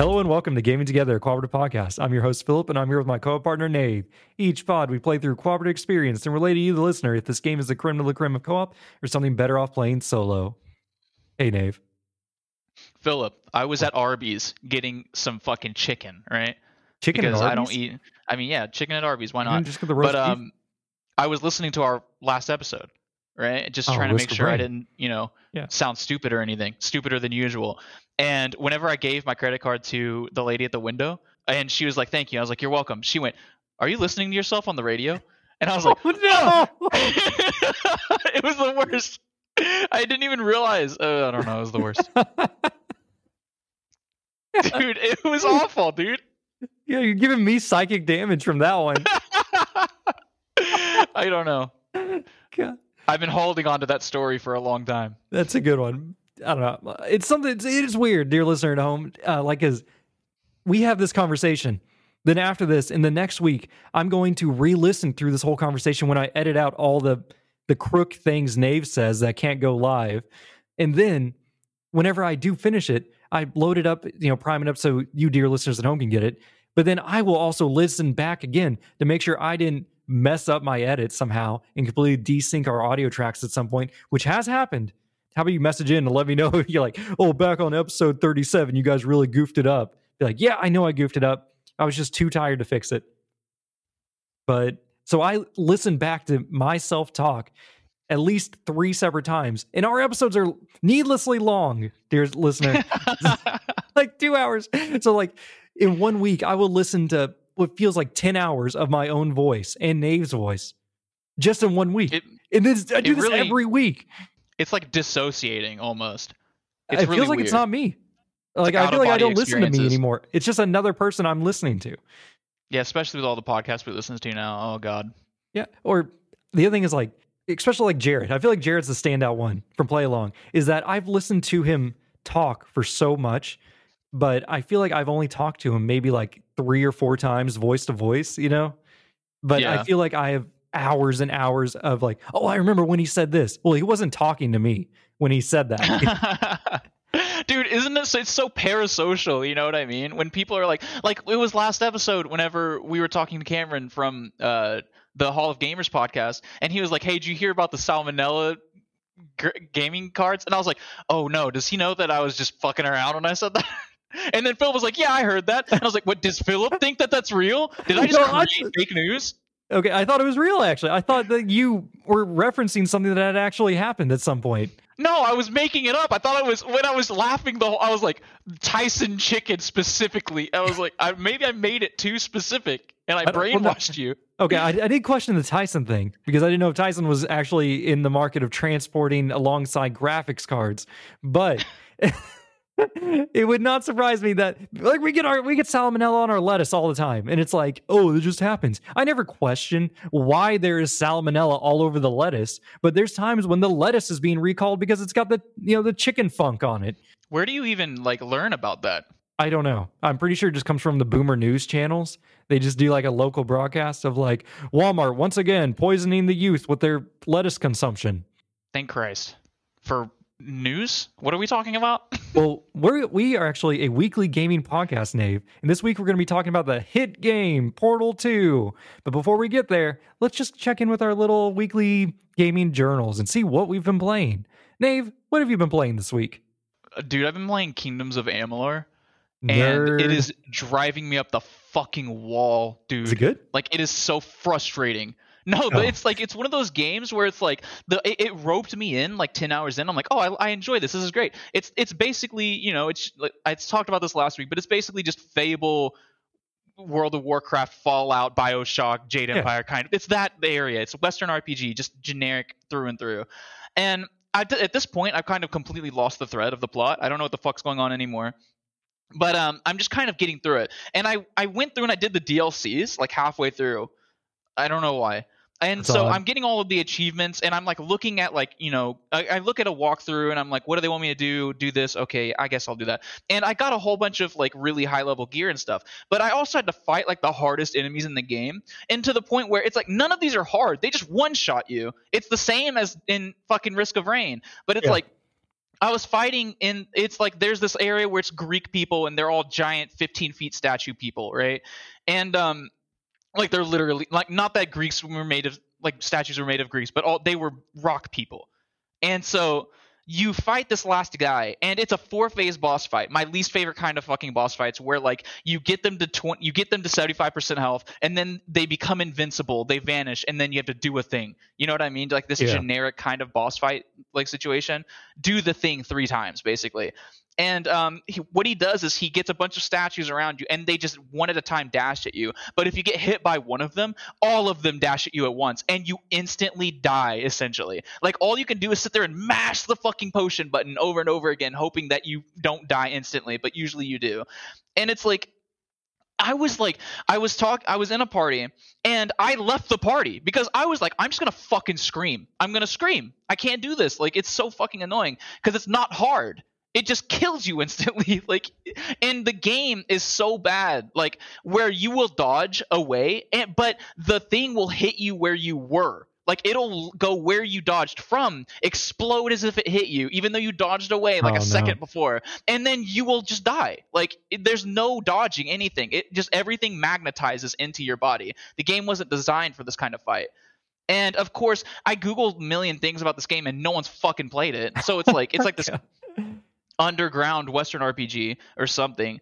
Hello and welcome to Gaming Together, a cooperative podcast. I'm your host, Philip, and I'm here with my co partner, Nave. Each pod, we play through cooperative experience and relay to you, the listener, if this game is the creme de la creme of co op or something better off playing solo. Hey, Nave. Philip, I was at Arby's getting some fucking chicken, right? Chicken because I don't eat. I mean, yeah, chicken at Arby's. Why didn't just get the roast But beef? um, I was listening to our last episode, right? Just Oh, trying to make sure I didn't, you know, Yeah. sound stupid or anything, stupider than usual. And whenever I gave my credit card to the lady at the window, and she was like, "Thank you," I was like, "You're welcome." She went, "Are you listening to yourself on the radio?" And I was like, Oh, no! "It was the worst." I didn't even realize. Uh, I don't know. It was the worst, dude. It was awful, dude. yeah, you're giving me psychic damage from that one. I don't know. God. I've been holding on to that story for a long time. That's a good one. I don't know. It's something. It's, it is weird, dear listener at home. Uh, like, as we have this conversation, then after this, in the next week, I'm going to re-listen through this whole conversation when I edit out all the the crook things Nave says that can't go live, and then whenever I do finish it, I load it up, you know, prime it up so you, dear listeners at home, can get it. But then I will also listen back again to make sure I didn't mess up my edit somehow and completely desync our audio tracks at some point, which has happened. How about you message in and let me know if you're like, oh, back on episode 37, you guys really goofed it up. Be like, yeah, I know I goofed it up. I was just too tired to fix it. But so I listen back to myself talk at least three separate times. And our episodes are needlessly long, dear listener like two hours. So like in one week, I will listen to what feels like ten hours of my own voice and Nave's voice, just in one week. It- and then I do this really- every week. it's like dissociating almost. It's it really feels like it's not me. Like, like I feel like I don't listen to me anymore. It's just another person I'm listening to. Yeah, especially with all the podcasts we listen to now. Oh god. Yeah. Or the other thing is like, especially like Jared. I feel like Jared's the standout one from Play Along. Is that I've listened to him talk for so much, but I feel like I've only talked to him maybe like three or four times, voice to voice. You know. But I feel like I have hours and hours of like, oh, I remember when he said this. Well, he wasn't talking to me when he said that. Dude, isn't this it's so parasocial, you know what I mean? When people are like like it was last episode whenever we were talking to Cameron from uh the Hall of Gamers podcast and he was like, "Hey, did you hear about the salmonella g- gaming cards?" And I was like, "Oh no, does he know that I was just fucking around when I said that?" And then Phil was like, "Yeah, I heard that." And I was like, "What? Does Philip think that that's real? Did I just create fake news?" okay, I thought it was real. Actually, I thought that you were referencing something that had actually happened at some point. No, I was making it up. I thought I was when I was laughing the whole. I was like Tyson chicken specifically. I was like, I, maybe I made it too specific, and I I don't- well, brainwashed you. Okay, I, I did question the Tyson thing because I didn't know if Tyson was actually in the market of transporting alongside graphics cards, but it would not surprise me that like we get our we get salmonella on our lettuce all the time, and it's like, oh, it just happens. I never question why there is salmonella all over the lettuce, but there's times when the lettuce is being recalled because it's got the you know the chicken funk on it. Where do you even like learn about that? I don't know. I'm pretty sure it just comes from the boomer news channels. They just do like a local broadcast of like Walmart once again poisoning the youth with their lettuce consumption. Thank Christ for news. What are we talking about? Well, we're we are actually a weekly gaming podcast, Nave, and this week we're going to be talking about the hit game Portal 2. But before we get there, let's just check in with our little weekly gaming journals and see what we've been playing. Nave, what have you been playing this week? Uh, dude, I've been playing Kingdoms of Amalur, and Nerd. it is driving me up the fucking wall, dude. Is it good? Like it is so frustrating. No, Oh. it's like it's one of those games where it's like the it, it roped me in like ten hours in. I'm like, oh, I, I enjoy this. This is great. It's it's basically you know it's like I talked about this last week, but it's basically just Fable, World of Warcraft, Fallout, Bioshock, Jade Yeah. Empire kind of. It's that area. It's Western RPG, just generic through and through. And I, at this point, I've kind of completely lost the thread of the plot. I don't know what the fuck's going on anymore but um, I'm just kind of getting through it. And I, I went through and I did the DLCs like halfway through. I don't know why. And That's so odd. I'm getting all of the achievements, and I'm like looking at like you know I, I look at a walkthrough, and I'm like, what do they want me to do? Do this? Okay, I guess I'll do that. And I got a whole bunch of like really high level gear and stuff, but I also had to fight like the hardest enemies in the game, and to the point where it's like none of these are hard. They just one shot you. It's the same as in fucking Risk of Rain, but it's Yeah. like I was fighting in it's like there's this area where it's Greek people and they're all giant 15 feet statue people, right? And um like they're literally like not that Greeks were made of like statues were made of Greeks, but all they were rock people. And so you fight this last guy and it's a four phase boss fight my least favorite kind of fucking boss fights where like you get them to 20 you get them to 75% health and then they become invincible they vanish and then you have to do a thing. You know what i mean? Like this Yeah. generic kind of boss fight like situation. Do the thing three times basically and um, he, what he does is he gets a bunch of statues around you and they just one at a time dash at you but if you get hit by one of them all of them dash at you at once and you instantly die essentially like all you can do is sit there and mash the fucking potion button over and over again hoping that you don't die instantly but usually you do and it's like I was like, I was talk, I was in a party, and I left the party because I was like, I'm just gonna fucking scream. I'm gonna scream. I can't do this. Like, it's so fucking annoying because it's not hard. It just kills you instantly. Like, and the game is so bad, like where you will dodge away, and but the thing will hit you where you were. Like it'll go where you dodged from, explode as if it hit you, even though you dodged away like Oh, a no. second before, and then you will just die. Like it, there's no dodging anything. It just everything magnetizes into your body. The game wasn't designed for this kind of fight. And of course, I googled a million things about this game, and no one's fucking played it. So it's like it's like this underground Western RPG or something.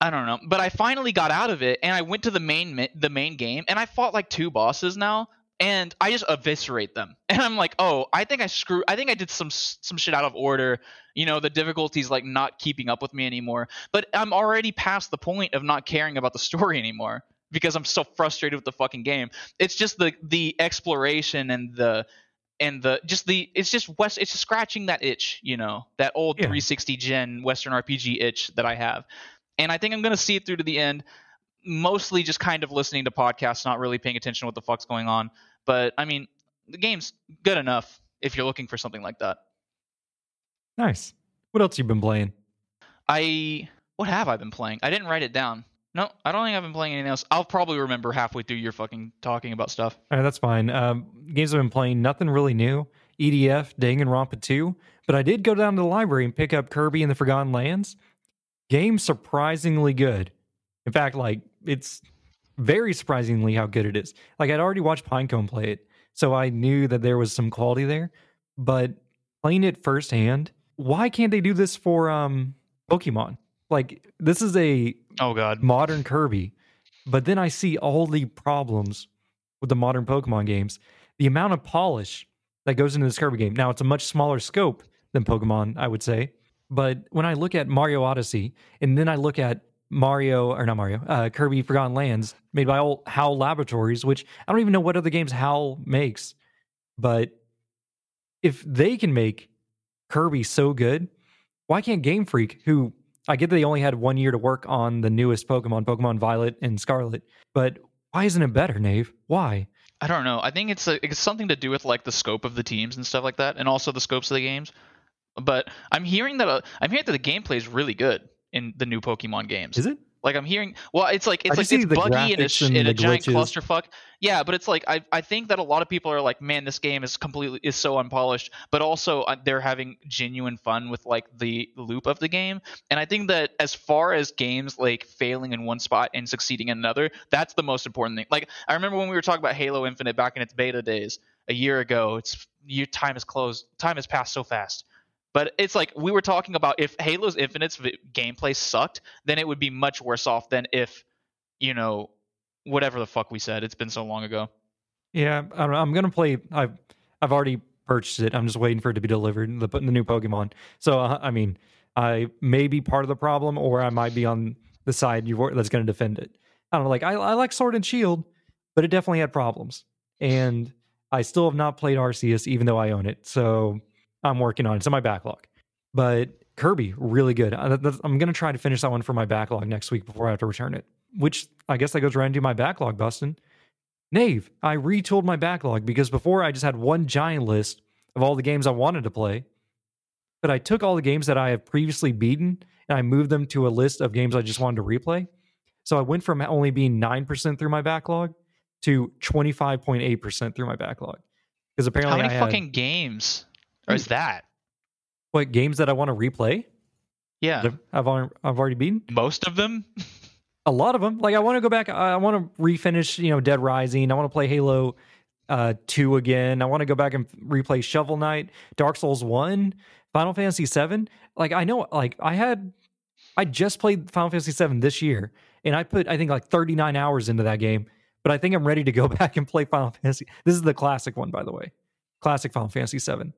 I don't know, but I finally got out of it, and I went to the main the main game, and I fought like two bosses now, and I just eviscerate them. And I'm like, oh, I think I screw, I think I did some some shit out of order. You know, the difficulty's like not keeping up with me anymore. But I'm already past the point of not caring about the story anymore because I'm so frustrated with the fucking game. It's just the the exploration and the and the just the it's just west it's just scratching that itch you know that old Yeah. 360 gen western rpg itch that i have and i think i'm going to see it through to the end mostly just kind of listening to podcasts not really paying attention to what the fuck's going on but i mean the game's good enough if you're looking for something like that Nice. What else you been playing? i what have i been playing i didn't write it down no i don't think i've been playing anything else i'll probably remember halfway through your fucking talking about stuff All right, that's fine. Um, games I've been playing, nothing really new. EDF, Danganronpa 2. But I did go down to the library and pick up Kirby and the Forgotten Lands. Game surprisingly good. In fact, like it's very surprisingly how good it is. Like I'd already watched Pinecone play it, so I knew that there was some quality there. But playing it firsthand, why can't they do this for um Pokemon? Like this is a oh god modern Kirby. But then I see all the problems with the modern Pokemon games. The amount of polish that goes into this Kirby game. Now, it's a much smaller scope than Pokemon, I would say. But when I look at Mario Odyssey and then I look at Mario, or not Mario, uh, Kirby Forgotten Lands, made by all HAL Laboratories, which I don't even know what other games HAL makes. But if they can make Kirby so good, why can't Game Freak, who I get that they only had one year to work on the newest Pokemon, Pokemon Violet and Scarlet, but why isn't it better, Nave? Why? I don't know. I think it's a, it's something to do with like the scope of the teams and stuff like that, and also the scopes of the games. But I'm hearing that uh, I'm hearing that the gameplay is really good in the new Pokemon games. Is it? Like I'm hearing, well, it's like it's I like it's buggy and a, and and a giant glitches. clusterfuck. Yeah, but it's like I I think that a lot of people are like, man, this game is completely is so unpolished. But also uh, they're having genuine fun with like the loop of the game. And I think that as far as games like failing in one spot and succeeding in another, that's the most important thing. Like I remember when we were talking about Halo Infinite back in its beta days a year ago. It's your time is closed. Time has passed so fast. But it's like we were talking about if Halo's Infinite's v- gameplay sucked, then it would be much worse off than if, you know, whatever the fuck we said. It's been so long ago. Yeah. I'm gonna play. I've I've already purchased it. I'm just waiting for it to be delivered. The the new Pokemon. So uh, I mean, I may be part of the problem, or I might be on the side you that's to defend it. I don't know. Like I I like Sword and Shield, but it definitely had problems, and I still have not played Arceus, even though I own it. So I'm working on it. It's in my backlog. But Kirby, really good. Uh, that's- I'm going to try to finish that one for my backlog next week before I have to return it. Which I guess that goes right into my backlog, Bustin. Nave, I retooled my backlog because before I just had one giant list of all the games I wanted to play. But I took all the games that I have previously beaten and I moved them to a list of games I just wanted to replay. So I went from only being 9% through my backlog to 25.8% through my backlog. Because apparently How many had, fucking games? Or is that? what games that I want to replay? Yeah. that I've already, I've already beaten. Most of them? a lot of them. Like I want to go back. I want to refinish, you know, Dead Rising. I want to play Halo uh, two again. I want to go back and replay Shovel Knight, Dark Souls one, Final Fantasy seven. Like I know, like I had, I just played Final Fantasy seven this year, and I put I think like thirty nine hours into that game. But I think I'm ready to go back and play Final Fantasy. This is the classic one, by the way, classic Final Fantasy seven.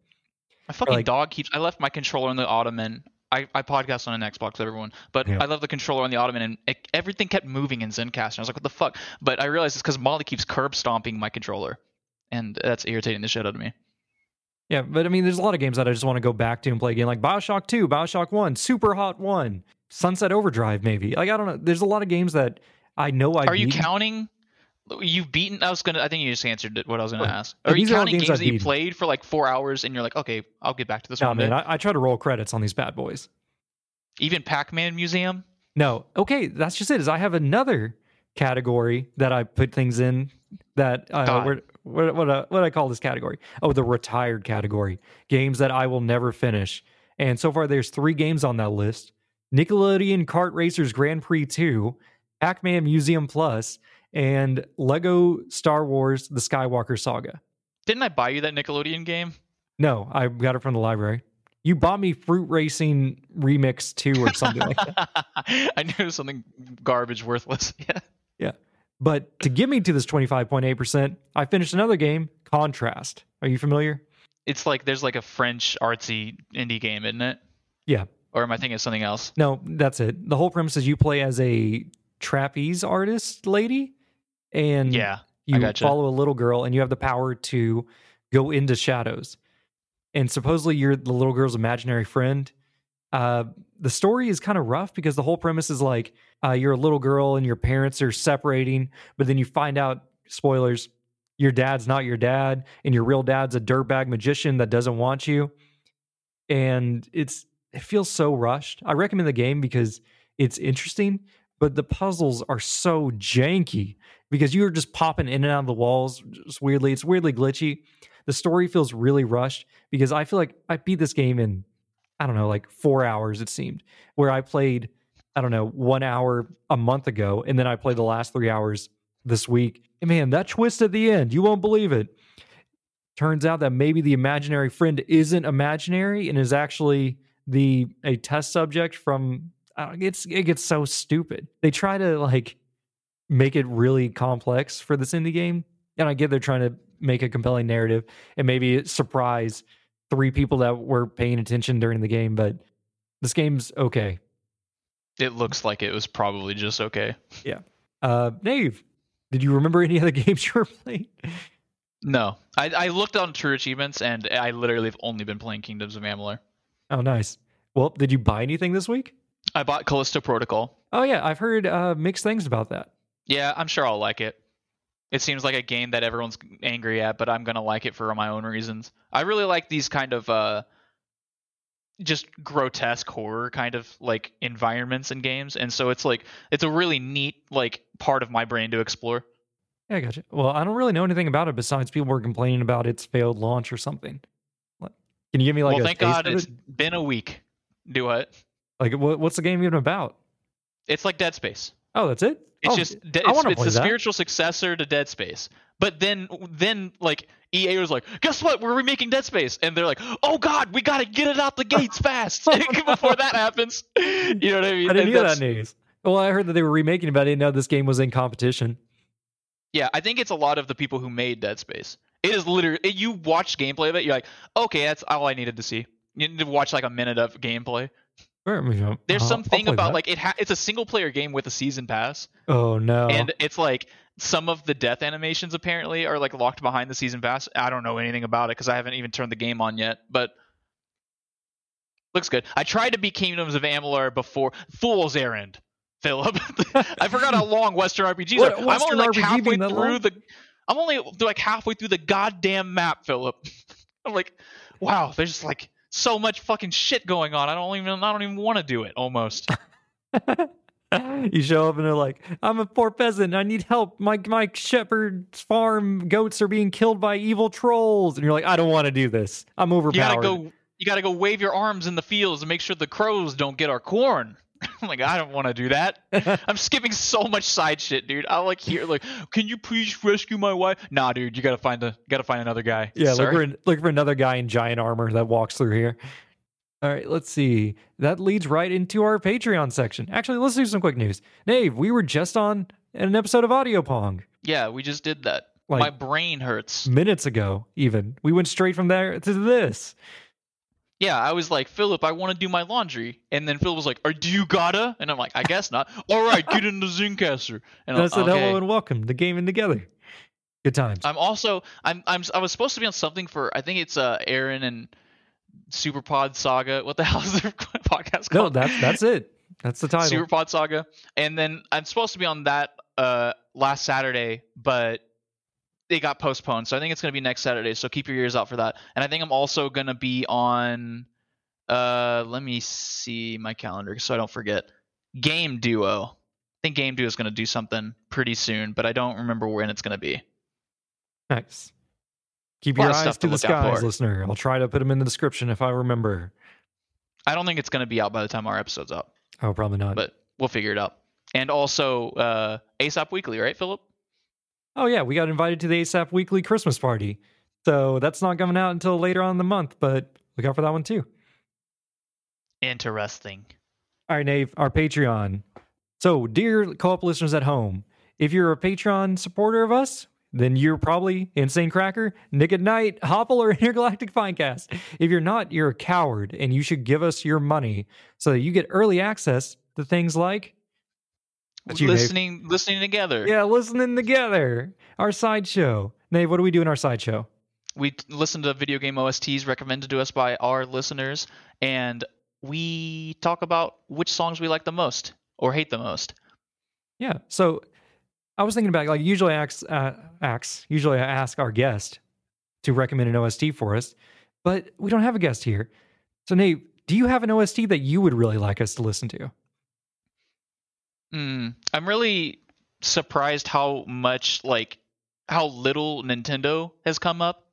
My fucking like- dog keeps. I left my controller on the ottoman. I, I podcast on an Xbox, everyone, but Yeah. I left the controller on the ottoman, and it, everything kept moving in Zencastr. And I was like, "What the fuck?" But I realized it's because Molly keeps curb stomping my controller, and that's irritating the shit out of me. Yeah, but I mean, there's a lot of games that I just want to go back to and play again, like Bioshock 2, Bioshock 1, Super Hot 1, Sunset Overdrive, maybe. Like, I don't know. There's a lot of games that I know I Are you counting? You've beaten. I was gonna. I think you just answered what I was gonna ask. Are you counting games games, that you beaten. played for like four hours, and you're like, okay, I'll get back to this No, one. man. I, I try to roll credits on these bad boys. Even Pac-Man Museum. No, okay, that's just it. Is I have another category that I put things in that uh, what what, uh, what I call this category? Oh, the retired category. Games that I will never finish. And so far, there's three games on that list: Nickelodeon Kart Racers Grand Prix Two, Pac-Man Museum Plus, and Lego Star Wars: The Skywalker Saga. Didn't I buy you that Nickelodeon game? No, I got it from the library. You bought me Fruit Racing Remix 2 or something like that. I knew it was something garbage, worthless. Yeah. But to get me to this 25.8%, I finished another game, Contrast. Are you familiar? It's like there's like a French artsy indie game, isn't it? Yeah. Or am I thinking of something else? No, that's it. The whole premise is you play as a trapeze artist lady and Yeah. you gotcha. follow a little girl and you have the power to go into shadows. And supposedly you're the little girl's imaginary friend. Uh, the story is kind of rough because the whole premise is like uh, you're a little girl and your parents are separating, but then you find out, spoilers, your dad's not your dad, and your real dad's a dirtbag magician that doesn't want you. And it's it feels so rushed. I recommend the game because it's interesting, but the puzzles are so janky because you're just popping in and out of the walls just weirdly. It's weirdly glitchy. The story feels really rushed because I feel like I beat this game in, I don't know, like four hours, it seemed, where I played, I don't know, one hour a month ago. And then I played the last three hours this week. And man, that twist at the end, you won't believe it. Turns out that maybe the imaginary friend isn't imaginary and is actually the a test subject from uh, it's it gets so stupid. They try to like make it really complex for this indie game, and I get they're trying to make a compelling narrative and maybe surprise three people that were paying attention during the game. But this game's okay. It looks like it was probably just okay. Yeah. Uh, Nave, did you remember any other games you were playing? No. I, I looked on True Achievements and I literally have only been playing Kingdoms of Amalur. Oh, nice. Well, did you buy anything this week? I bought Callisto Protocol. Oh yeah, I've heard uh, mixed things about that. Yeah, I'm sure I'll like it. It seems like a game that everyone's angry at, but I'm gonna like it for my own reasons. I really like these kind of uh, just grotesque horror kind of like environments in games, and so it's like it's a really neat like part of my brain to explore. Yeah, I gotcha. Well, I don't really know anything about it besides people were complaining about its failed launch or something. Can you give me like well, thank God it's it? been a week. Do what? Like, what's the game even about? It's like Dead Space. Oh, that's it. It's Oh, just it's, it's the that. spiritual successor to Dead Space. But then then like EA was like, guess what? We're remaking Dead Space, and they're like, oh god, we gotta get it out the gates fast oh, before that happens. You know what I mean? I didn't And hear that news. Well, I heard that they were remaking it, but I didn't know this game was in competition. Yeah, I think it's a lot of the people who made Dead Space. It is literally you watch gameplay of it, you're like, okay, that's all I needed to see. You need to watch like a minute of gameplay. Sure, I mean, There's I'll- I'll something play about that. like it. Ha- it's a single player game with a season pass. Oh no! and it's like some of the death animations apparently are like locked behind the season pass. I don't know anything about it because I haven't even turned the game on yet, but looks good. I tried to be Kingdoms of Amalur before Fool's Errand. Philip, I forgot how long Western RPGs What- are. I'm only like RPG halfway through long? the. I'm only like halfway through the goddamn map, Philip. I'm like, wow, there's just like so much fucking shit going on. I don't even I don't even want to do it almost. you show up and they're like, "I'm a poor peasant. I need help. My my shepherd's farm goats are being killed by evil trolls." And you're like, "I don't want to do this. I'm overpowered." You gotta go. You gotta go wave your arms in the fields and make sure the crows don't get our corn. I'm like, I don't want to do that. I'm skipping so much side shit, dude. I like here, like, can you please rescue my wife? Nah, dude, you gotta find a, gotta find another guy. Yeah, Sorry. look for look for another guy in giant armor that walks through here. All right, let's see. That leads right into our Patreon section. Actually, let's do some quick news. Nave, we were just on an episode of Audio Pong Yeah, we just did that. Like- my brain hurts. minutes ago. Even we went straight from there to this. Yeah, I was like, Philip, I want to do my laundry, and then Philip was like, "Are do you gotta?" And I'm like, "I guess not." All right, get in the Zencastr. And And I I'm, said okay. hello and welcome The gaming together. Good times. I'm also I'm I'm I was supposed to be on something for I think it's uh Aaron and Superpod Saga. What the hell is their podcast called? no, that's that's it. That's the title. Superpod Saga. And then I'm supposed to be on that uh last Saturday, but it got postponed. So I think it's gonna be next Saturday. So keep your ears out for that. And I think I'm also gonna be on uh let me see my calendar so I don't forget. Game Duo. I think Game Duo is gonna do something pretty soon, but I don't remember when it's gonna be. Nice. Keep your eyes to to the skies, listener. I'll try to put them in the description if I remember. I don't think it's gonna be out by the time our episode's up. Oh, probably not. but we'll figure it out. And also uh ASAP Weekly, right, Philip? Oh yeah, we got invited to the ASAP Weekly Christmas party. So that's not coming out until later on in the month, but look out for that one too. Interesting. All right, Nave, our Patreon. So, dear co-op listeners at home, if you're a Patreon supporter of us, then you're probably Insane Cracker, Nick at Night, Hopple, or Intergalactic Finecast. If you're not, you're a coward, and you should give us your money so that you get early access to things like That's you, Dave. listening listening together. yeah, listening together, our sideshow. Nave, what do we do in our sideshow? We listen to video game OSTs recommended to us by our listeners and we talk about which songs we like the most or hate the most. Yeah. So I was thinking about like usually I ask, uh, ask usually I ask our guest to recommend an OST for us, but we don't have a guest here. So Nate, do you have an OST that you would really like us to listen to? Mm, I'm really surprised how much like how little Nintendo has come up.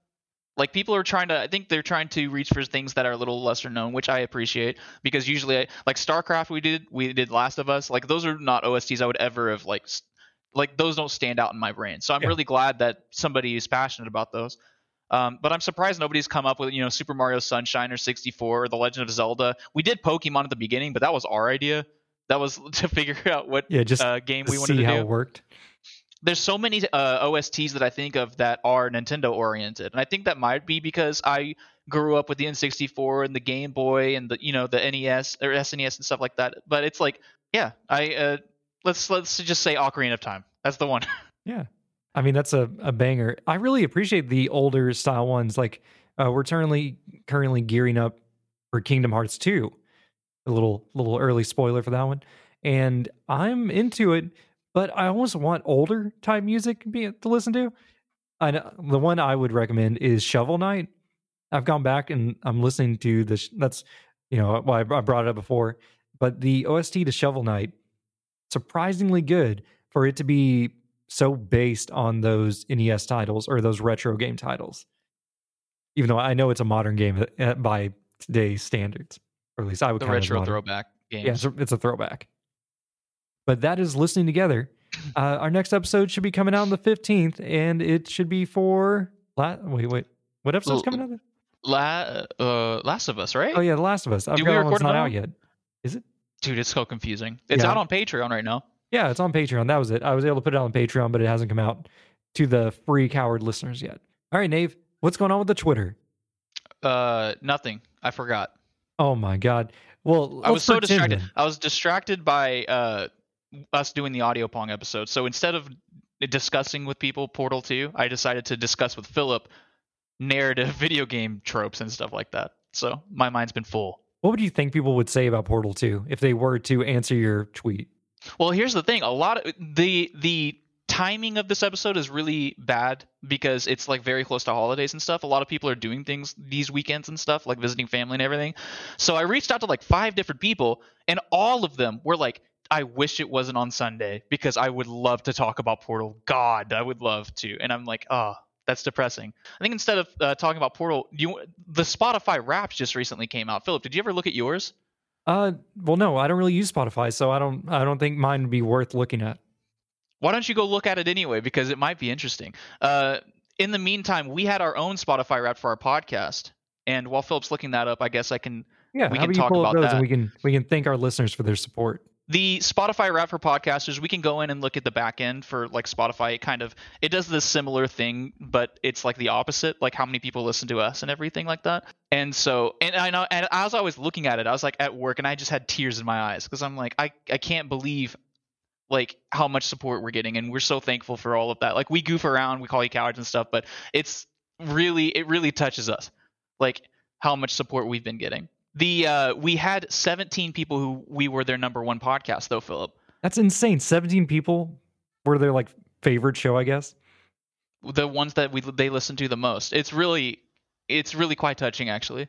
Like people are trying to I think they're trying to reach for things that are a little lesser known, which I appreciate because usually I, like StarCraft we did we did Last of Us, like those are not OSTs I would ever have like like those don't stand out in my brain. So I'm Yeah. really glad that somebody is passionate about those. Um, but I'm surprised nobody's come up with you know Super Mario Sunshine or 64 or The Legend of Zelda. We did Pokemon at the beginning, but that was our idea. That was to figure out what Yeah, just uh, game to we wanted see to how do it worked. there's so many uh, OSTs that I think of that are Nintendo oriented, and I think that might be because I grew up with the N64 and the Game Boy and the you know the NES or SNES and stuff like that. But it's like, yeah, I uh, let's let's just say Ocarina of Time. That's the one. Yeah. I mean, that's a, a banger. I really appreciate the older style ones. Like uh, we're currently currently gearing up for Kingdom Hearts 2. A little little early spoiler for that one. And I'm into it, but I almost want older type music be, to listen to. I know, the one I would recommend is Shovel Knight. I've gone back and I'm listening to this. That's you know why I brought it up before, but the OST to Shovel Knight surprisingly good for it to be so based on those NES titles or those retro game titles. Even though I know it's a modern game uh, by today's standards, or at least I would the count it as retro throwback games. Yeah, it's a, it's a throwback. But that is listening together. Uh, our next episode should be coming out on the fifteenth, and it should be for la- wait wait what episode's L- coming out? La- uh, Last of Us, right? Oh yeah, The Last of Us. I've Did got we one not out yet. Is it? Dude, it's so confusing. It's Yeah. out on Patreon right now. Yeah, it's on Patreon. That was it. I was able to put it on Patreon, but it hasn't come out to the free coward listeners yet. All right, Nave, what's going on with the Twitter? Uh, nothing. I forgot. Oh my god. Well, I was so distracted. then. I was distracted by uh, us doing the audio pong episode. So instead of discussing with people Portal 2, I decided to discuss with Philip narrative video game tropes and stuff like that. So my mind's been full. What would you think people would say about Portal 2 if they were to answer your tweet? Well, here's the thing. A lot of the the timing of this episode is really bad because it's like very close to holidays and stuff. A lot of people are doing things these weekends and stuff, like visiting family and everything. So I reached out to like five different people, and all of them were like, I wish it wasn't on Sunday because I would love to talk about Portal. God, I would love to. And I'm like, oh, that's depressing. I think instead of uh, talking about Portal, you the Spotify Wraps just recently came out. Philip, did you ever look at yours? Uh, well, no, I don't really use Spotify, so I don't. I don't think mine would be worth looking at. Why don't you go look at it anyway? Because it might be interesting. Uh, in the meantime, we had our own Spotify Wrapped for our podcast, and while Philip's looking that up, I guess I can. Yeah, We can talk about those that. and we can we can thank our listeners for their support. the Spotify wrap for podcasters, we can go in and look at the back end for like Spotify. It kind of it does this similar thing, but it's like the opposite, like how many people listen to us and everything like that. And so, and I know, and as I was always looking at it, I was like at work, and I just had tears in my eyes because I'm like, I I can't believe like how much support we're getting, and we're so thankful for all of that. Like we goof around, we call you cowards and stuff, but it's really it really touches us, like how much support we've been getting. The uh, we had 17 people who we were their number one podcast though, Philip. That's insane. Seventeen people were their like favorite show, I guess. The ones that we they listen to the most. It's really it's really quite touching actually.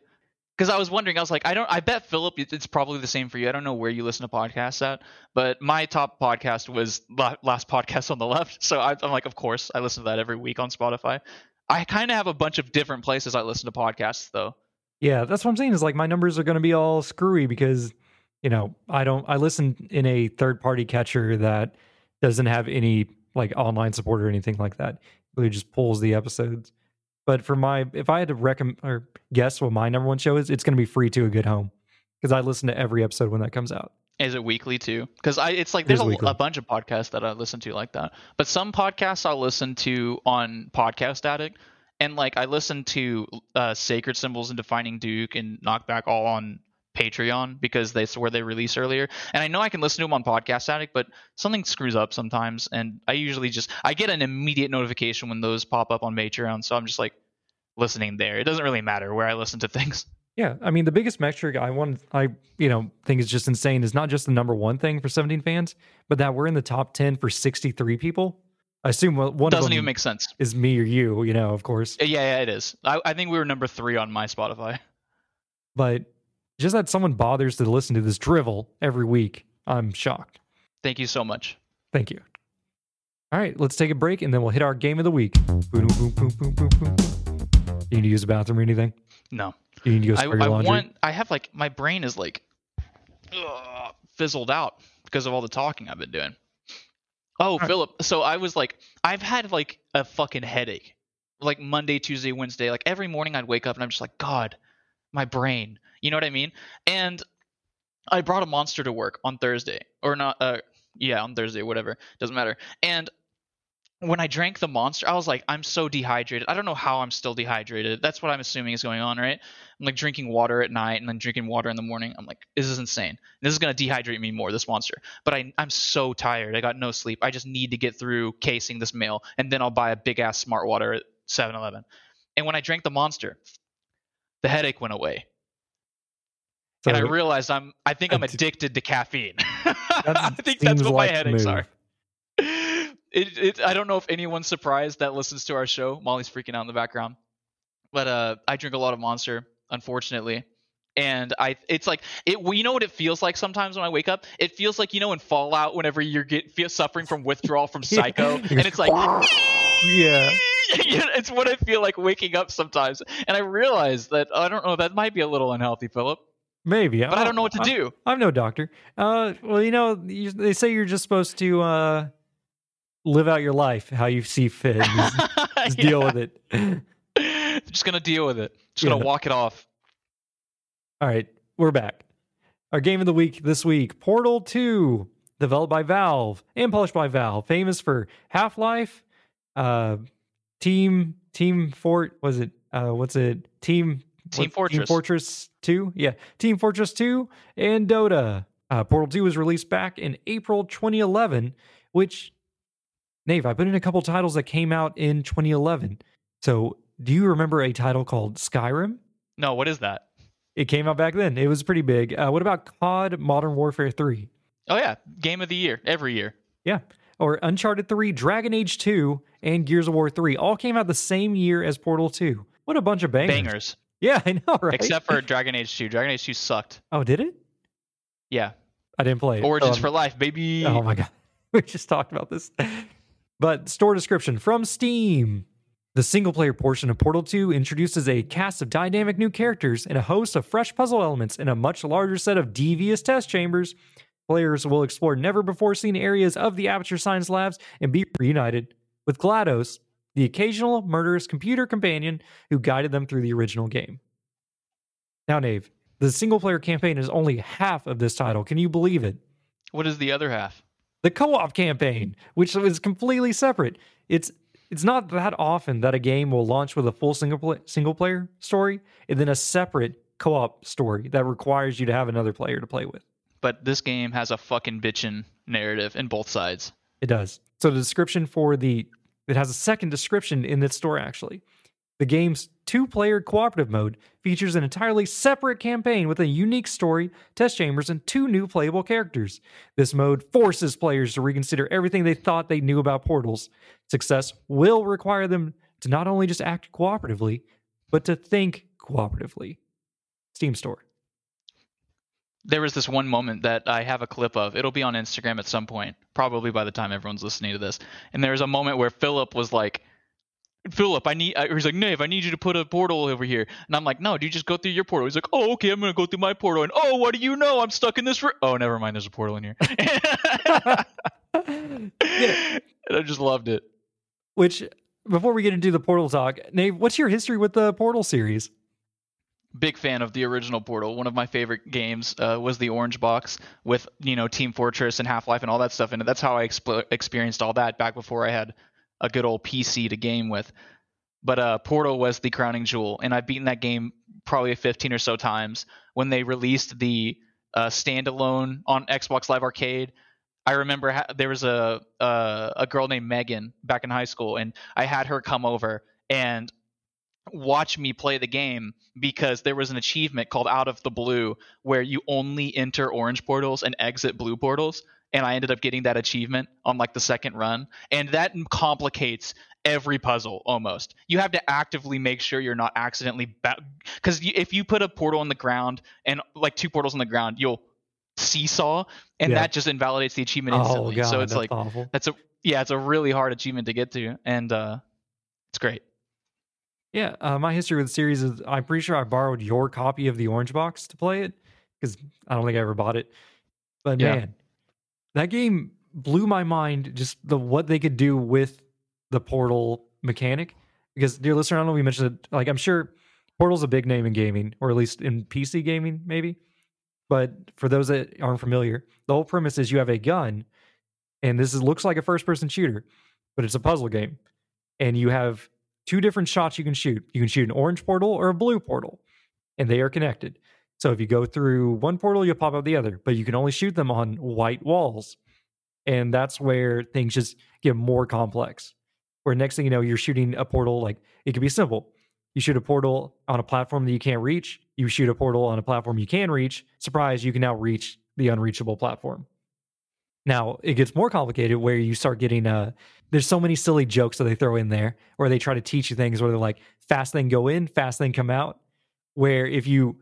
Because I was wondering, I was like, I don't, I bet Philip, it's probably the same for you. I don't know where you listen to podcasts at, but my top podcast was la- last podcast on the left. So I, I'm like, of course, I listen to that every week on Spotify. I kind of have a bunch of different places I listen to podcasts though. Yeah, that's what I'm saying. Is like my numbers are going to be all screwy because you know I don't. I listen in a third party catcher that doesn't have any like online support or anything like that. It just pulls the episodes. But for my, if I had to recommend or guess what my number one show is, it's going to be Free to a Good Home because I listen to every episode when that comes out. Is it weekly too? Because I, it's like there's is a, a bunch of podcasts that I listen to like that. But some podcasts I'll listen to on Podcast Addict, and like I listen to uh, Sacred Symbols and Defining Duke and Knockback all on Patreon because that's where they release earlier. And I know I can listen to them on Podcast Addict, but something screws up sometimes, and I usually just I get an immediate notification when those pop up on Patreon, so I'm just like listening there. It doesn't really matter where I listen to things. Yeah, I mean the biggest metric I want, I you know think is just insane is not just the number one thing for 17 fans, but that we're in the top 10 for 63 people. I assume one Doesn't even make sense. is me or you, you know, of course. Yeah, yeah, it is. I, I think we were number three on my Spotify. But just that someone bothers to listen to this drivel every week, I'm shocked. Thank you so much. Thank you. All right, let's take a break and then we'll hit our game of the week. Boom, boom, boom, boom, boom, boom. You need to use the bathroom or anything? No. You need to go I, spread I your laundry? want. I have like my brain is like ugh, fizzled out because of all the talking I've been doing. Oh, right. Philip. So I was like, I've had like a fucking headache, like Monday, Tuesday, Wednesday. Like every morning, I'd wake up and I'm just like, God, my brain. You know what I mean? And I brought a monster to work on Thursday, or not? Uh, yeah, on Thursday, whatever. Doesn't matter. And when I drank the monster, I was like, I'm so dehydrated. I don't know how I'm still dehydrated. That's what I'm assuming is going on, right? I'm like drinking water at night and then drinking water in the morning. I'm like, this is insane. This is gonna dehydrate me more, this monster. But I, I'm so tired. I got no sleep. I just need to get through casing this mail, and then I'll buy a big ass smart water at 7-Eleven. And when I drank the monster, the headache went away, So and I realized I'm. I think I'm addicted to caffeine. I think that's what like my headaches move. are. It, it, I don't know if anyone's surprised that listens to our show. Molly's freaking out in the background, but uh, I drink a lot of Monster, unfortunately, and I. It's like it. You know what it feels like sometimes when I wake up? It feels like you know in Fallout whenever you're get feel, suffering from withdrawal from Psycho, and it's like. Yeah. Yeah, it's what I feel like waking up sometimes, and I realize that I don't know that might be a little unhealthy, Philip. Maybe. But I don't know what to do. I'm no doctor. Uh, well, you know, you, they say you're just supposed to uh, live out your life how you see fit. Just, just deal with it. Just gonna deal with it. Just Yeah. gonna walk it off. All right, we're back. Our game of the week this week Portal 2, developed by Valve and published by Valve, famous for Half Life, uh, Team, Team Fort, was it, uh, what's it, Team, Team what- Fortress. Team Fortress 2? Yeah, Team Fortress 2 and Dota. Uh, Portal 2 was released back in April 2011, which, Nave, I put in a couple titles that came out in 2011. So, do you remember a title called Skyrim? No, what is that? It came out back then. It was pretty big. Uh, what about COD Modern Warfare 3? Oh yeah, game of the year every year. Yeah. or Uncharted 3, Dragon Age 2, and Gears of War 3 all came out the same year as Portal 2. What a bunch of bangers. Bangers. Yeah, I know, right? Except for Dragon Age 2. Dragon Age 2 sucked. Oh, did it? Yeah. I didn't play it. Origins Um, for life, baby. Oh my god. We just talked about this. But store description from Steam. The single player portion of Portal 2 introduces a cast of dynamic new characters and a host of fresh puzzle elements in a much larger set of devious test chambers. Players will explore never before seen areas of the Aperture Science Labs and be reunited with GLaDOS, the occasional murderous computer companion who guided them through the original game. Now, Nave, the single player campaign is only half of this title. Can you believe it? What is the other half? the co-op campaign, which is completely separate. It's it's not that often that a game will launch with a full single play, single player story and then a separate co-op story that requires you to have another player to play with. But this game has a fucking bitchin' narrative in both sides. It does. So the description for the it has a second description in its store actually. The game's two-player cooperative mode features an entirely separate campaign with a unique story, test chambers, and two new playable characters. This mode forces players to reconsider everything they thought they knew about portals. Success will require them to not only just act cooperatively, but to think cooperatively. Steam Store. There was this one moment that I have a clip of. It'll be on Instagram at some point, probably by the time everyone's listening to this. And there was a moment where Philip was like, Philip, I need. Or he's like, Nave, I need you to put a portal over here. And I'm like, No, do you just go through your portal. He's like, Oh, okay, I'm gonna go through my portal. And oh, what do you know? I'm stuck in this. For- oh, never mind. There's a portal in here. and I just loved it. Which, before we get into the Portal talk, Nave, what's your history with the Portal series? Big fan of the original Portal. One of my favorite games uh, was the Orange Box with you know Team Fortress and Half Life and all that stuff in it. That's how I exp- experienced all that back before I had a good old PC to game with. But uh, Portal was the crowning jewel, and I've beaten that game probably 15 or so times. When they released the uh, standalone on Xbox Live Arcade, I remember ha- there was a uh, a girl named Megan back in high school, and I had her come over and watch me play the game because there was an achievement called Out of the Blue where you only enter orange portals and exit blue portals. And I ended up getting that achievement on like the second run. And that complicates every puzzle almost. You have to actively make sure you're not accidentally because ba- if you put a portal on the ground and like two portals on the ground, you'll seesaw, and Yeah. that just invalidates the achievement Oh instantly. god, so it's like awful. that's a yeah, it's a really hard achievement to get to, and uh, it's great. Yeah, uh, my history with the series is I'm pretty sure I borrowed your copy of the Orange Box to play it because I don't think I ever bought it. But Yeah. man, that game blew my mind. Just the what they could do with the Portal mechanic. Because, dear listener, I don't know if we mentioned it. Like, I'm sure Portal's a big name in gaming, or at least in PC gaming, maybe. But for those that aren't familiar, the whole premise is you have a gun, and this is, looks like a first-person shooter, but it's a puzzle game, and you have two different shots you can shoot. You can shoot an orange portal or a blue portal, and they are connected. So if you go through one portal, you'll pop out the other, but you can only shoot them on white walls. And that's where things just get more complex. Where next thing you know, you're shooting a portal like it could be simple. You shoot a portal on a platform that you can't reach. You shoot a portal on a platform you can reach. Surprise, you can now reach the unreachable platform. Now it gets more complicated where you start getting uh there's so many silly jokes that they throw in there or they try to teach you things where they're like fast thing go in, fast thing come out. Where if you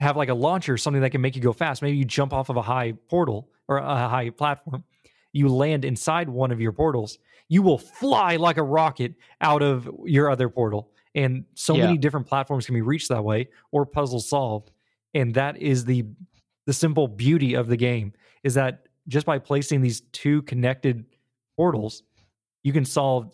have like a launcher, something that can make you go fast, maybe you jump off of a high portal or a high platform, you land inside one of your portals, you will fly like a rocket out of your other portal. And so Yeah. many different platforms can be reached that way or puzzles solved. And that is the the simple beauty of the game is that just by placing these two connected portals, you can solve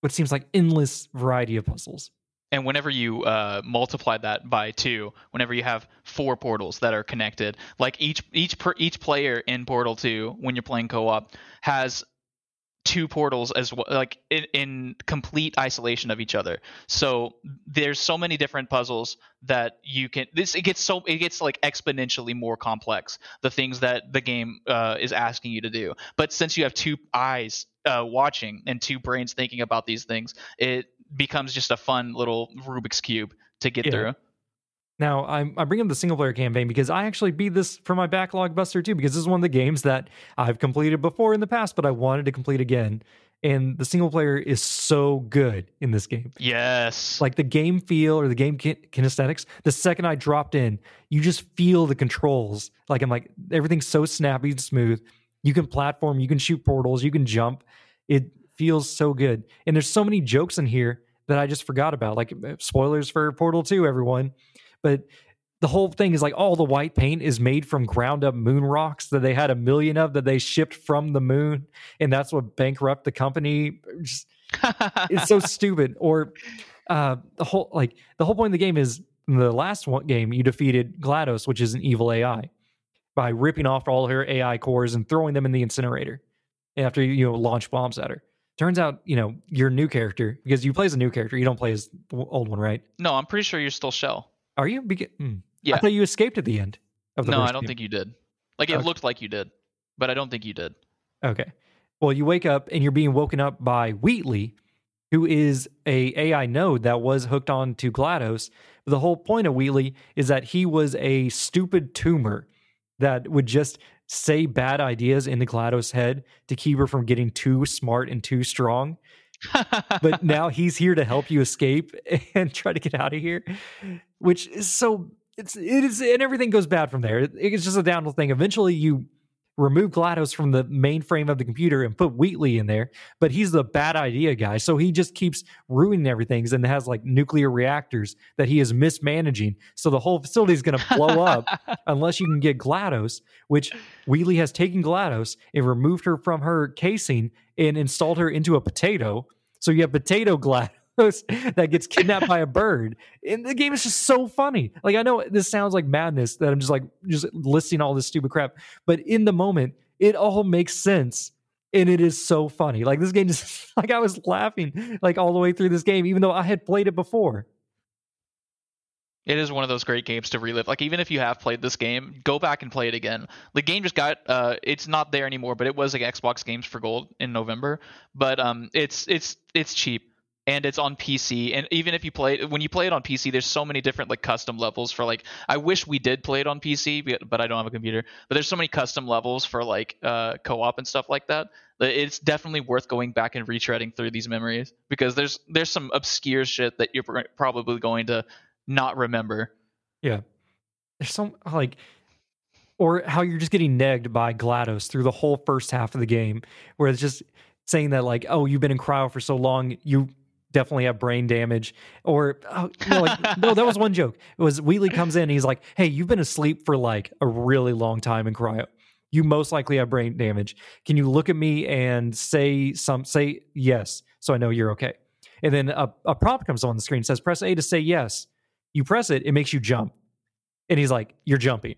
what seems like endless variety of puzzles. And whenever you uh, multiply that by two, whenever you have four portals that are connected, like each each per, each player in Portal Two, when you're playing co-op, has two portals as well, like in, in complete isolation of each other. So there's so many different puzzles that you can. This it gets so it gets like exponentially more complex. The things that the game uh, is asking you to do. But since you have two eyes uh, watching and two brains thinking about these things, it becomes just a fun little Rubik's cube to get Yeah. through. Now, I'm, I bring up the single player campaign because I actually beat this for my backlog buster too, because this is one of the games that I've completed before in the past, but I wanted to complete again. And the single player is so good in this game. Yes. Like the game feel or the game kin- kinesthetics, the second I dropped in, you just feel the controls. Like I'm like, everything's so snappy and smooth. You can platform, you can shoot portals, you can jump. It feels so good. And there's so many jokes in here that I just forgot about. Like uh, spoilers for Portal 2, everyone. But the whole thing is like all the white paint is made from ground up moon rocks that they had a million of that they shipped from the moon. And that's what bankrupt the company. Just, it's so stupid. Or uh, the whole like the whole point of the game is in the last one game you defeated GLaDOS, which is an evil AI, by ripping off all her AI cores and throwing them in the incinerator after you know launch bombs at her. Turns out, you know, your new character because you play as a new character. You don't play as the old one, right? no, I'm pretty sure you're still Chell. Are you? Beca- hmm. Yeah. I thought you escaped at the end of the No, I don't game. think you did. Like it Okay. looked like you did, but I don't think you did. Okay. Well, you wake up and you're being woken up by Wheatley, who is a AI node that was hooked on to GLaDOS. The whole point of Wheatley is that he was a stupid tumor that would just say bad ideas into GLaDOS' head to keep her from getting too smart and too strong. But now he's here to help you escape and try to get out of here, which is so it's it is and everything goes bad from there. It- it's just a downhill thing. Eventually, you remove GLaDOS from the mainframe of the computer and put Wheatley in there, but he's the bad idea guy. So he just keeps ruining everything and has like nuclear reactors that he is mismanaging. So the whole facility is going to blow up unless you can get GLaDOS, which Wheatley has taken GLaDOS and removed her from her casing and installed her into a potato. So you have potato GLaDOS that gets kidnapped by a bird. And the game is just so funny. Like I know this sounds like madness that I'm just like just listing all this stupid crap, but in the moment, it all makes sense. And it is so funny. Like this game is like I was laughing like all the way through this game, even though I had played it before. It is one of those great games to relive. Like even if you have played this game, go back and play it again. The game just got uh it's not there anymore, but it was like Xbox Games for Gold in November. But um it's it's it's cheap and it's on PC. And even if you play it when you play it on PC, there's so many different like custom levels for like I wish we did play it on PC, but- I don't have a computer. But there's so many custom levels for like uh co-op and stuff like that. It's definitely worth going back and retreading through these memories because there's there's some obscure shit that you're pr- probably going to not remember. Yeah, there's some like or how you're just getting negged by GLaDOS through the whole first half of the game, where it's just saying that like, oh, you've been in cryo for so long, you definitely have brain damage, or oh, no, like, no, that was one joke. It was Wheatley comes in, and he's like, hey, you've been asleep for like a really long time in cryo. You most likely have brain damage. Can you look at me and say some say yes, so I know you're okay? And then a, a prompt comes on the screen, says press A to say yes. You press it, it makes you jump, and he's like, you're jumping.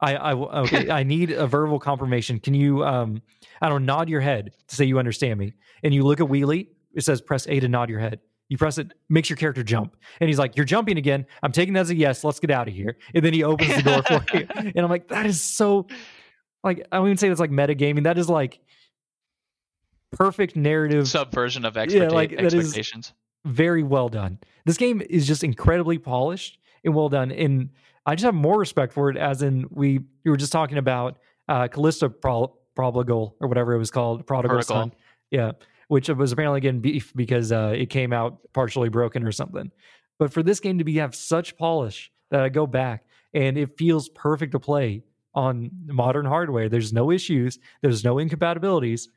I, I okay. I need a verbal confirmation. Can you, um, I don't know, nod your head to say you understand me? And you look at Wheatley. It says press A to nod your head. You press it, makes your character jump, and he's like, "You're jumping again." I'm taking that as a yes. Let's get out of here. And then he opens the door for you, and I'm like, "That is so." Like I wouldn't even say that's like metagaming. That is like perfect narrative Subversion of Yeah, like, expectations. very well done. This game is just incredibly polished and well done. And I just have more respect for it as in we you were just talking about uh Callisto Pro- Prodigal or whatever it was called, Prodigal. Son. Yeah. Which was apparently getting beef because uh it came out partially broken or something. But for this game to be have such polish that I go back and it feels perfect to play on modern hardware. There's no issues, there's no incompatibilities.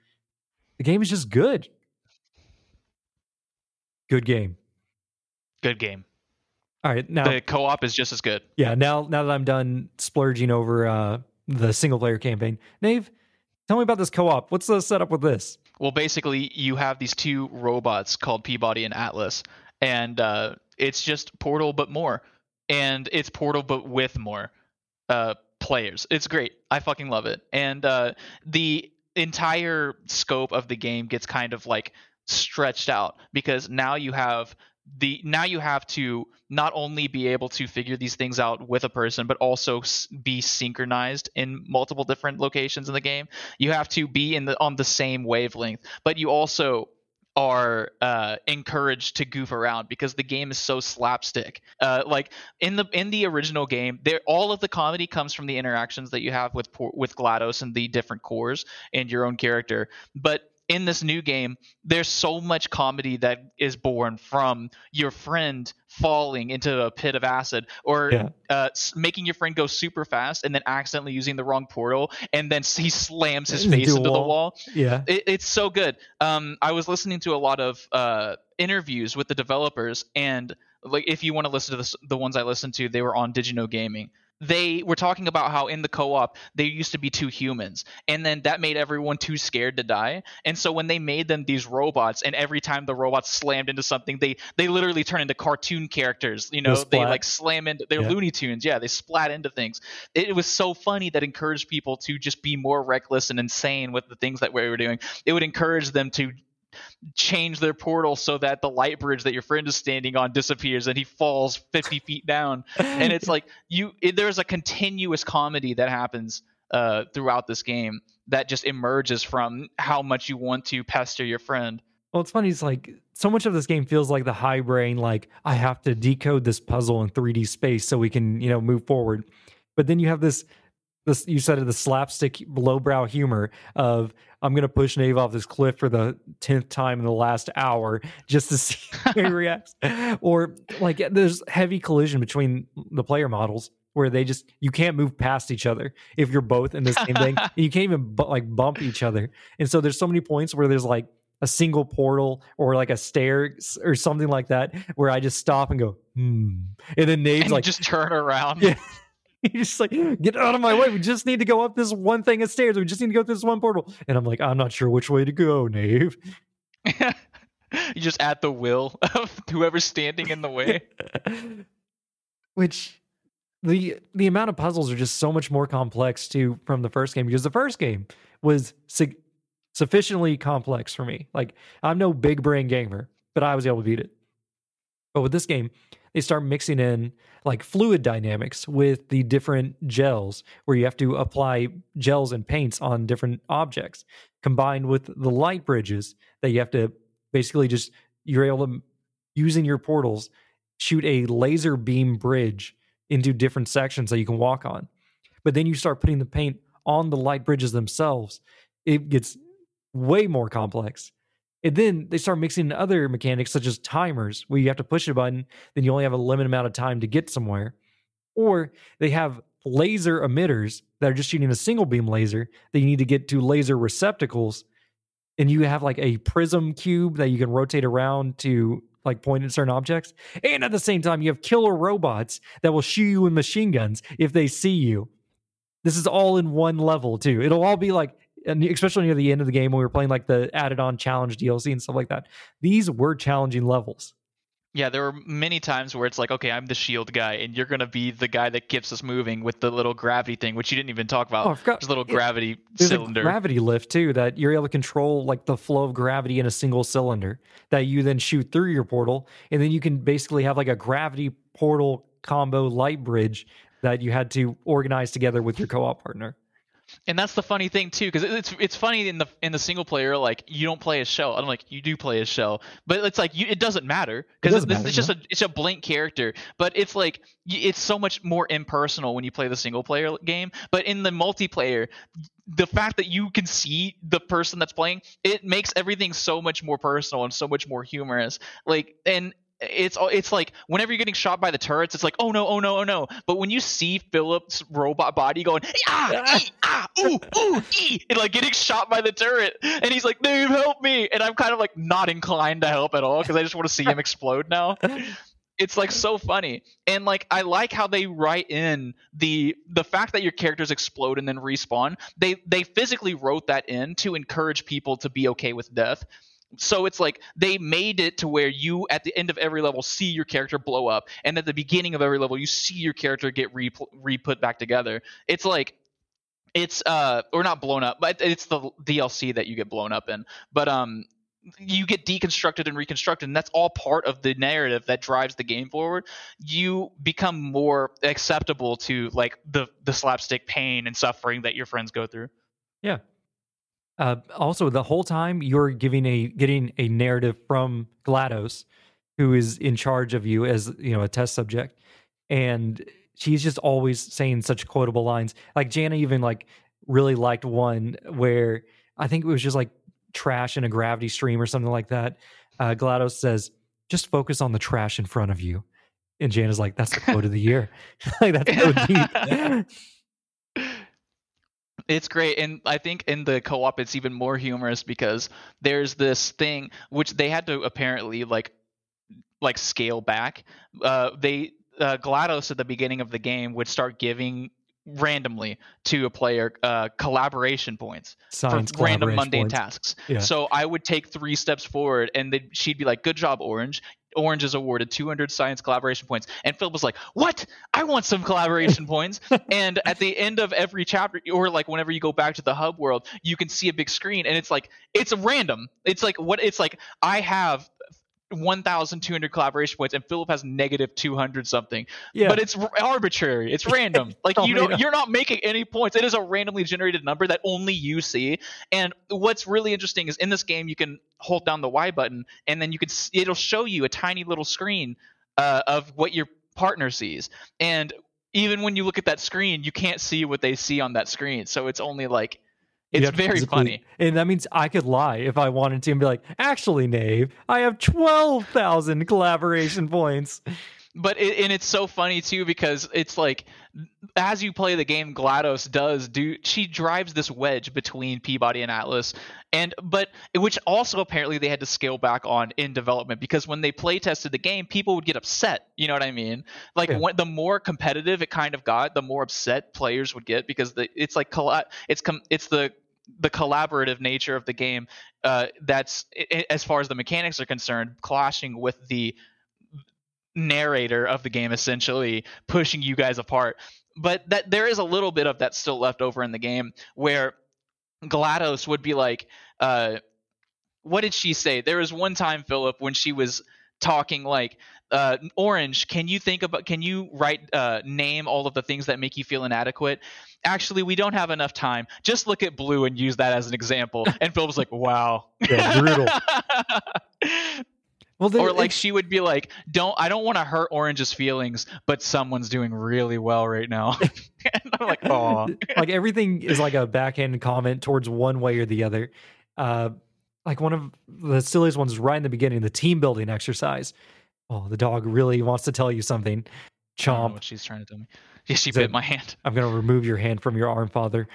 The game is just good. Good game. Good game. All right, now The co-op is just as good. yeah, now now that I'm done splurging over uh the single player campaign, Nave, tell me about this co-op. What's the setup with this? Well, basically, you have these two robots called Peabody and Atlas, and uh, it's just Portal but more, and it's Portal but with more uh, players. It's great. I fucking love it, and uh, the entire scope of the game gets kind of like stretched out because now you have the now you have to not only be able to figure these things out with a person but also be synchronized in multiple different locations in the game you have to be in the on the same wavelength but you also are uh, encouraged to goof around because the game is so slapstick. Uh, like in the in the original game, there all of the comedy comes from the interactions that you have with with GLaDOS and the different cores and your own character. But in this new game, there's so much comedy that is born from your friend falling into a pit of acid or yeah. uh, making your friend go super fast and then accidentally using the wrong portal and then he slams his face into, into the wall. Yeah, it, it's so good. Um, I was listening to a lot of uh, interviews with the developers and like if you want to listen to the, the ones I listened to, they were on Digino Gaming they were talking about how in the co-op there used to be two humans and then that made everyone too scared to die. And so when they made them these robots and every time the robots slammed into something they they literally turn into cartoon characters you know? They like slam into they're yeah. looney tunes. Yeah they splat into things. It, it was so funny that encouraged people to just be more reckless and insane with the things that we were doing. It would encourage them to change their portal so that the light bridge that your friend is standing on disappears and he falls 50 feet down. And it's like you it, there's a continuous comedy that happens uh, throughout this game that just emerges from how much you want to pester your friend. Well it's funny it's like so much of this game feels like the high brain like i have to decode this puzzle in 3d space so we can you know move forward. But then you have this this you said it the slapstick lowbrow humor of I'm gonna push Nave off this cliff for the tenth time in the last hour just to see how he reacts. Or like there's heavy collision between the player models where they just you can't move past each other if you're both in the same thing. You can't even bu- like bump each other. And so there's so many points where there's like a single portal or like a stair or something like that where I just stop and go, hmm. And then Nave's and like just turn around. Yeah. He's just like, get out of my way. We just need to go up this one thing of stairs. We just need to go through this one portal. And I'm like, I'm not sure which way to go, Nave. you just at the will of whoever's standing in the way. Which the the amount of puzzles are just so much more complex too from the first game because the first game was su- sufficiently complex for me. Like I'm no big brain gamer, but I was able to beat it. But with this game, they start mixing in like fluid dynamics with the different gels where you have to apply gels and paints on different objects combined with the light bridges that you have to basically just you're able to using your portals shoot a laser beam bridge into different sections that you can walk on. But then you start putting the paint on the light bridges themselves it gets way more complex and then they start mixing in other mechanics such as timers, where you have to push a button, then you only have a limited amount of time to get somewhere. Or they have laser emitters that are just shooting a single beam laser that you need to get to laser receptacles. And you have like a prism cube that you can rotate around to like point at certain objects. And at the same time, you have killer robots that will shoot you with machine guns if they see you. This is all in one level too. It'll all be like and especially near the end of the game when we were playing like the added on challenge DLC and stuff like that. These were challenging levels. Yeah, there were many times where it's like, okay, I'm the shield guy, and you're gonna be the guy that keeps us moving with the little gravity thing, which you didn't even talk about. Oh, I forgot. There's a little gravity There's cylinder. A gravity lift too that you're able to control like the flow of gravity in a single cylinder that you then shoot through your portal, and then you can basically have like a gravity portal combo light bridge that you had to organize together with your co-op partner and that's the funny thing too because it's it's funny in the in the single player like you don't play a shell i'm like you do play a shell but it's like you, it doesn't matter because it it's, it's just a it's a blank character. But it's like it's so much more impersonal when you play the single player game. But in the multiplayer the fact that you can see the person that's playing it makes everything so much more personal and so much more humorous. Like and it's it's like whenever you're getting shot by the turrets, it's like oh no, oh no, oh no. But when you see Philip's robot body going ah, ee, ah, ooh, ooh, ee, and like getting shot by the turret, and he's like, Dave, help me, and I'm kind of like not inclined to help at all because I just want to see him explode now. It's like so funny, and like I like how they write in the the fact that your characters explode and then respawn. They they physically wrote that in to encourage people to be okay with death so it's like they made it to where you at the end of every level see your character blow up. And at the beginning of every level you see your character get re, re put back together. It's like it's uh or not blown up but it's the dlc that you get blown up in. But um you get deconstructed and reconstructed and that's all part of the narrative that drives the game forward. You become more acceptable to like the the slapstick pain and suffering that your friends go through. Yeah Uh, also, the whole time you're giving a getting a narrative from GLaDOS, who is in charge of you as you know a test subject, and she's just always saying such quotable lines. Like Jana even like really liked one where I think it was just like trash in a gravity stream or something like that. Uh, GLaDOS says, "Just focus on the trash in front of you," and Jana's like, "That's the quote of the year." like that's so deep. It's great, and I think in the co-op it's even more humorous because there's this thing which they had to apparently like like scale back. Uh, they uh, GLaDOS at the beginning of the game would start giving randomly to a player uh, collaboration points Science for random mundane points. tasks. Yeah. So I would take three steps forward, and she'd be like, "Good job, Orange." Orange is awarded 200 science collaboration points, and Phil was like, "What? I want some collaboration points." And at the end of every chapter, or like whenever you go back to the hub world, you can see a big screen, and it's like it's random. It's like what? It's like I have 1,200 collaboration points, and Philip has negative 200 something Yeah, but it's r- arbitrary. It's random. Like all you don't, you're not making any points. It is a randomly generated number that only you see. And what's really interesting is in this game you can hold down the Y button and then you can s- it'll show you a tiny little screen uh, of what your partner sees. And even when you look at that screen, you can't see what they see on that screen. So it's only like it's have very physically- funny. And that means I could lie if I wanted to and be like, actually, Nave, I have 12,000 collaboration points. but it, and it's so funny too because it's like as you play the game glados does do she drives this wedge between peabody and atlas and but which also apparently they had to scale back on in development because when they play tested the game people would get upset you know what i mean like Yeah. when, the more competitive it kind of got the more upset players would get because the, it's like it's com- it's the the collaborative nature of the game uh, that's as far as the mechanics are concerned clashing with the narrator of the game essentially pushing you guys apart. But that there is a little bit of that still left over in the game where glados would be like uh what did she say? There was one time philip when she was talking like uh, orange can you think about can you write uh, name all of the things that make you feel inadequate? Actually we don't have enough time. Just look at blue and use that as an example. And philip was like wow. Yeah, brutal. Well, there, or like she would be like don't i don't want to hurt orange's feelings but someone's doing really well right now. And i'm like oh like everything is like a backhanded comment towards one way or the other. Uh, like one of the silliest ones right in the beginning, the team building exercise. Oh, the dog really wants to tell you something. I don't know Chomp, what she's trying to tell me yeah she that- bit my hand I'm going to remove your hand from your arm, father.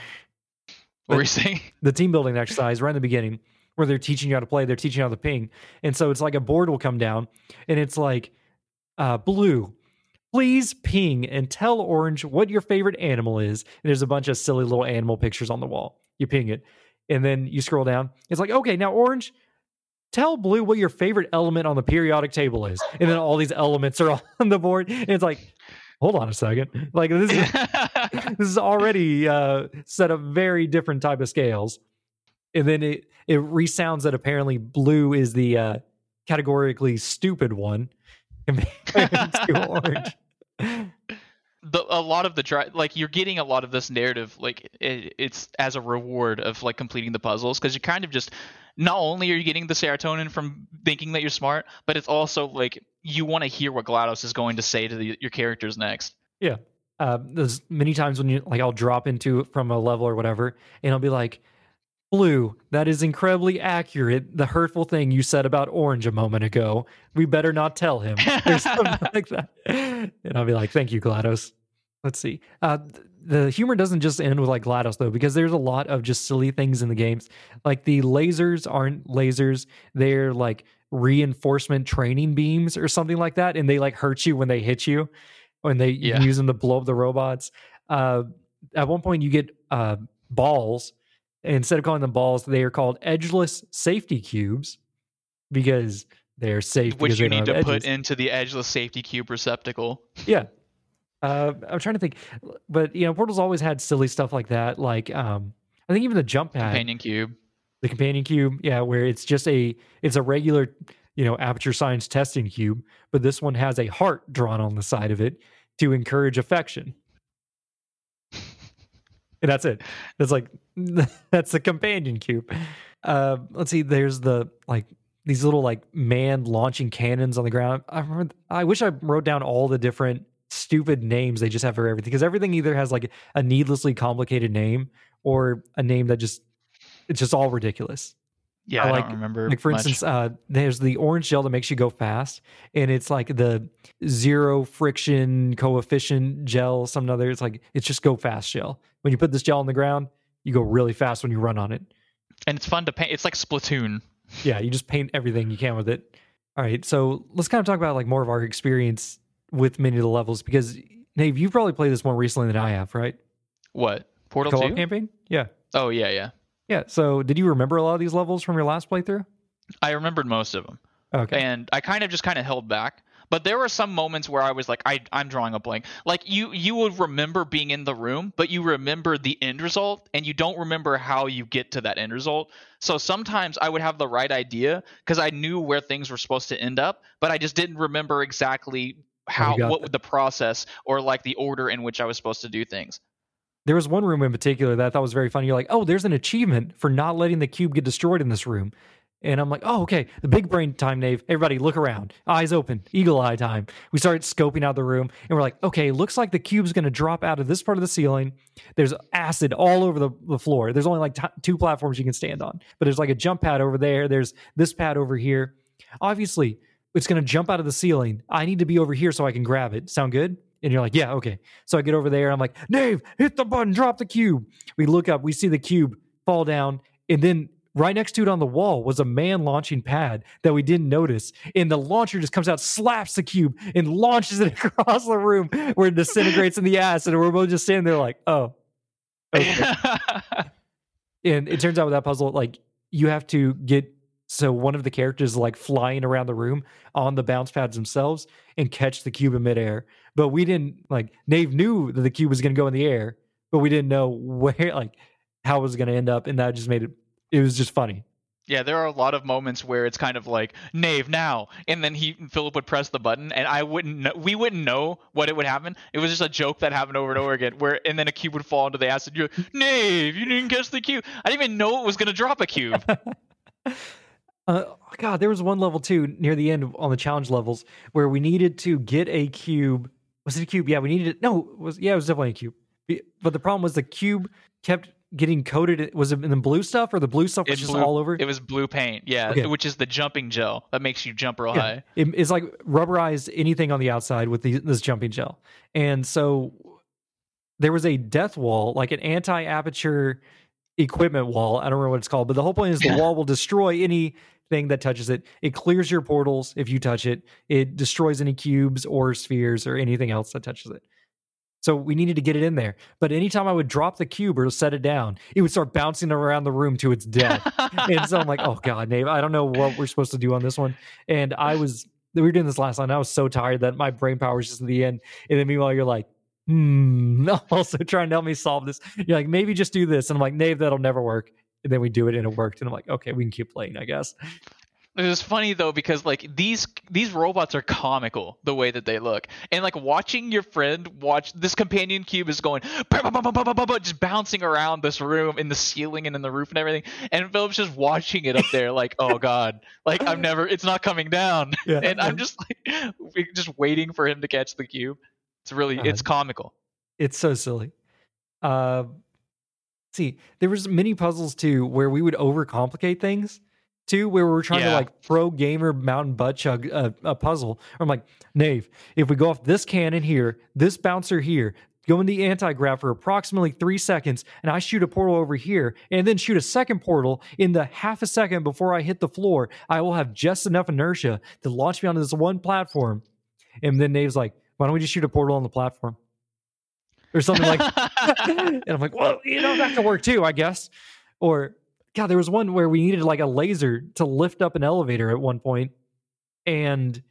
what were you saying the team building exercise right in the beginning where they're teaching you how to play, they're teaching you how to ping. And so it's like a board will come down and it's like, uh, blue, please ping and tell orange what your favorite animal is. And there's a bunch of silly little animal pictures on the wall. You ping it. And then you scroll down. It's like, okay, now orange, tell blue what your favorite element on the periodic table is. And then all these elements are on the board. And it's like, hold on a second. Like this is this is already uh, set up very different type of scales and then it it resounds that apparently blue is the uh, categorically stupid one compared to orange the, a lot of the dri- like you're getting a lot of this narrative like it, it's as a reward of like completing the puzzles because you're kind of just not only are you getting the serotonin from thinking that you're smart but it's also like you want to hear what glados is going to say to the, your characters next. Yeah. Uh, there's many times when you like i'll drop into from a level or whatever and i'll be like blue that is incredibly accurate the hurtful thing you said about orange a moment ago. We better not tell him. Or something like that. And i'll be like thank you glados. Let's see. Uh the humor doesn't just end with like glados though because there's a lot of just silly things in the games. Like the lasers aren't lasers. They're like reinforcement training beams or something like that and they like hurt you when they hit you when they Yeah. use them to blow up the robots. Uh at one point you get uh balls instead of calling them balls they are called edgeless safety cubes because they're safe which you need to have put into the edgeless safety cube receptacle Yeah. Uh, I'm trying to think, but you know, Portal's always had silly stuff like that. Like, um, I think even the jump pad, companion cube the companion cube, yeah, where it's just a, it's a regular, you know, aperture science testing cube, but this one has a heart drawn on the side of it to encourage affection. That's it. It's like that's the companion cube. Uh, let's see. There's the like these little like man launching cannons on the ground. I remember. I wish I wrote down all the different stupid names they just have for everything because everything either has like a needlessly complicated name or a name that just it's just all ridiculous. Yeah, I, I don't remember. Like for much. instance, uh, there's the orange gel that makes you go fast, and it's like the zero friction coefficient gel. Some other, it's like it's just go fast gel. When you put this gel on the ground, you go really fast when you run on it. and it's fun to paint. It's like Splatoon. Yeah, you just paint everything you can with it. All right, so let's kind of talk about like more of our experience with many of the levels because Nave, you've probably played this more recently than I have, right? What Portal Two? campaign? Yeah, Oh yeah, yeah. Yeah. So did you remember a lot of these levels from your last playthrough? I remembered most of them. Okay. and I kind of just kind of held back. But there were some moments where I was like, I, I'm drawing a blank. Like you, you would remember being in the room, but you remember the end result, and you don't remember how you get to that end result. So sometimes I would have the right idea because I knew where things were supposed to end up, but I just didn't remember exactly oh, how what that. the process or like the order in which I was supposed to do things. There was one room in particular that I thought was very funny. You're like, oh, there's an achievement for not letting the cube get destroyed in this room. And I'm like, oh, okay. The big brain time, Nave. Everybody look around. Eyes open. Eagle eye time. We started scoping out the room and we're like, okay, looks like the cube's going to drop out of this part of the ceiling. There's acid all over the, the floor. There's only like t- two platforms you can stand on, but there's like a jump pad over there. There's this pad over here. Obviously, it's going to jump out of the ceiling. I need to be over here so I can grab it. Sound good? And you're like, yeah, okay. So I get over there. I'm like, Dave, hit the button, drop the cube. We look up, we see the cube fall down, and then right next to it on the wall was a man launching pad that we didn't notice. And the launcher just comes out, slaps the cube, and launches it across the room where it disintegrates in the ass. And we're both just standing there like, oh, okay. and it turns out with that puzzle, like you have to get so one of the characters like flying around the room on the bounce pads themselves and catch the cube in midair. But we didn't like Nave knew that the cube was going to go in the air, but we didn't know where like how it was going to end up, and that just made it. It was just funny. Yeah, there are a lot of moments where it's kind of like Nave now, and then he Philip would press the button, and I wouldn't know, we wouldn't know what it would happen. It was just a joke that happened over and over again, where and then a cube would fall into the acid. You're like, Nave, you didn't catch the cube. I didn't even know it was gonna drop a cube. Uh, God, there was one level too near the end on the challenge levels where we needed to get a cube. Was it a cube? Yeah, we needed it. No, it was yeah, it was definitely a cube. But the problem was the cube kept getting coated. Was it in the blue stuff or the blue stuff was just blue- all over? It was blue paint, yeah, Okay. which is the jumping gel that makes you jump real Yeah. high. It- it's like rubberized anything on the outside with the, this jumping gel. And so there was a death wall, like an anti aperture equipment wall. I don't remember what it's called, but the whole point is the Yeah. wall will destroy anything that touches it. It clears your portals if you touch it, it destroys any cubes or spheres or anything else that touches it. So we needed to get it in there. But anytime I would drop the cube or set it down, it would start bouncing around the room to its death and so I'm like, oh god, Nave, I don't know what we're supposed to do on this one. And I was, we were doing this last night. I was so tired that my brain power was just at the end. And then meanwhile, you're like, hmm, also trying to help me solve this. You're like, maybe just do this. And I'm like, Nave, that'll never work. And then we do it and it worked. And I'm like, okay, we can keep playing, I guess. It was funny though because like these these robots are comical the way that they look, and like watching your friend watch this companion cube is going "Bah, bah, bah, bah, bah, bah, bah," just bouncing around this room in the ceiling and in the roof and everything, and Philip's just watching it up there like oh god, like I'm never it's not coming down, Yeah. and I'm just like just waiting for him to catch the cube. It's really it's comical. It's so silly. Uh, see, there was many puzzles too where we would overcomplicate things too, where we were trying to like pro gamer mountain butt chug a, a puzzle. I'm like, Nave, if we go off this cannon here, this bouncer here, go in the anti-grav for approximately three seconds, and I shoot a portal over here, and then shoot a second portal in the half a second before I hit the floor, I will have just enough inertia to launch me onto this one platform. And then Nave's like, why don't we just shoot a portal on the platform? Or something like and I'm like, well, you know, that could work too, I guess. Or God, there was one where we needed like a laser to lift up an elevator at one point, and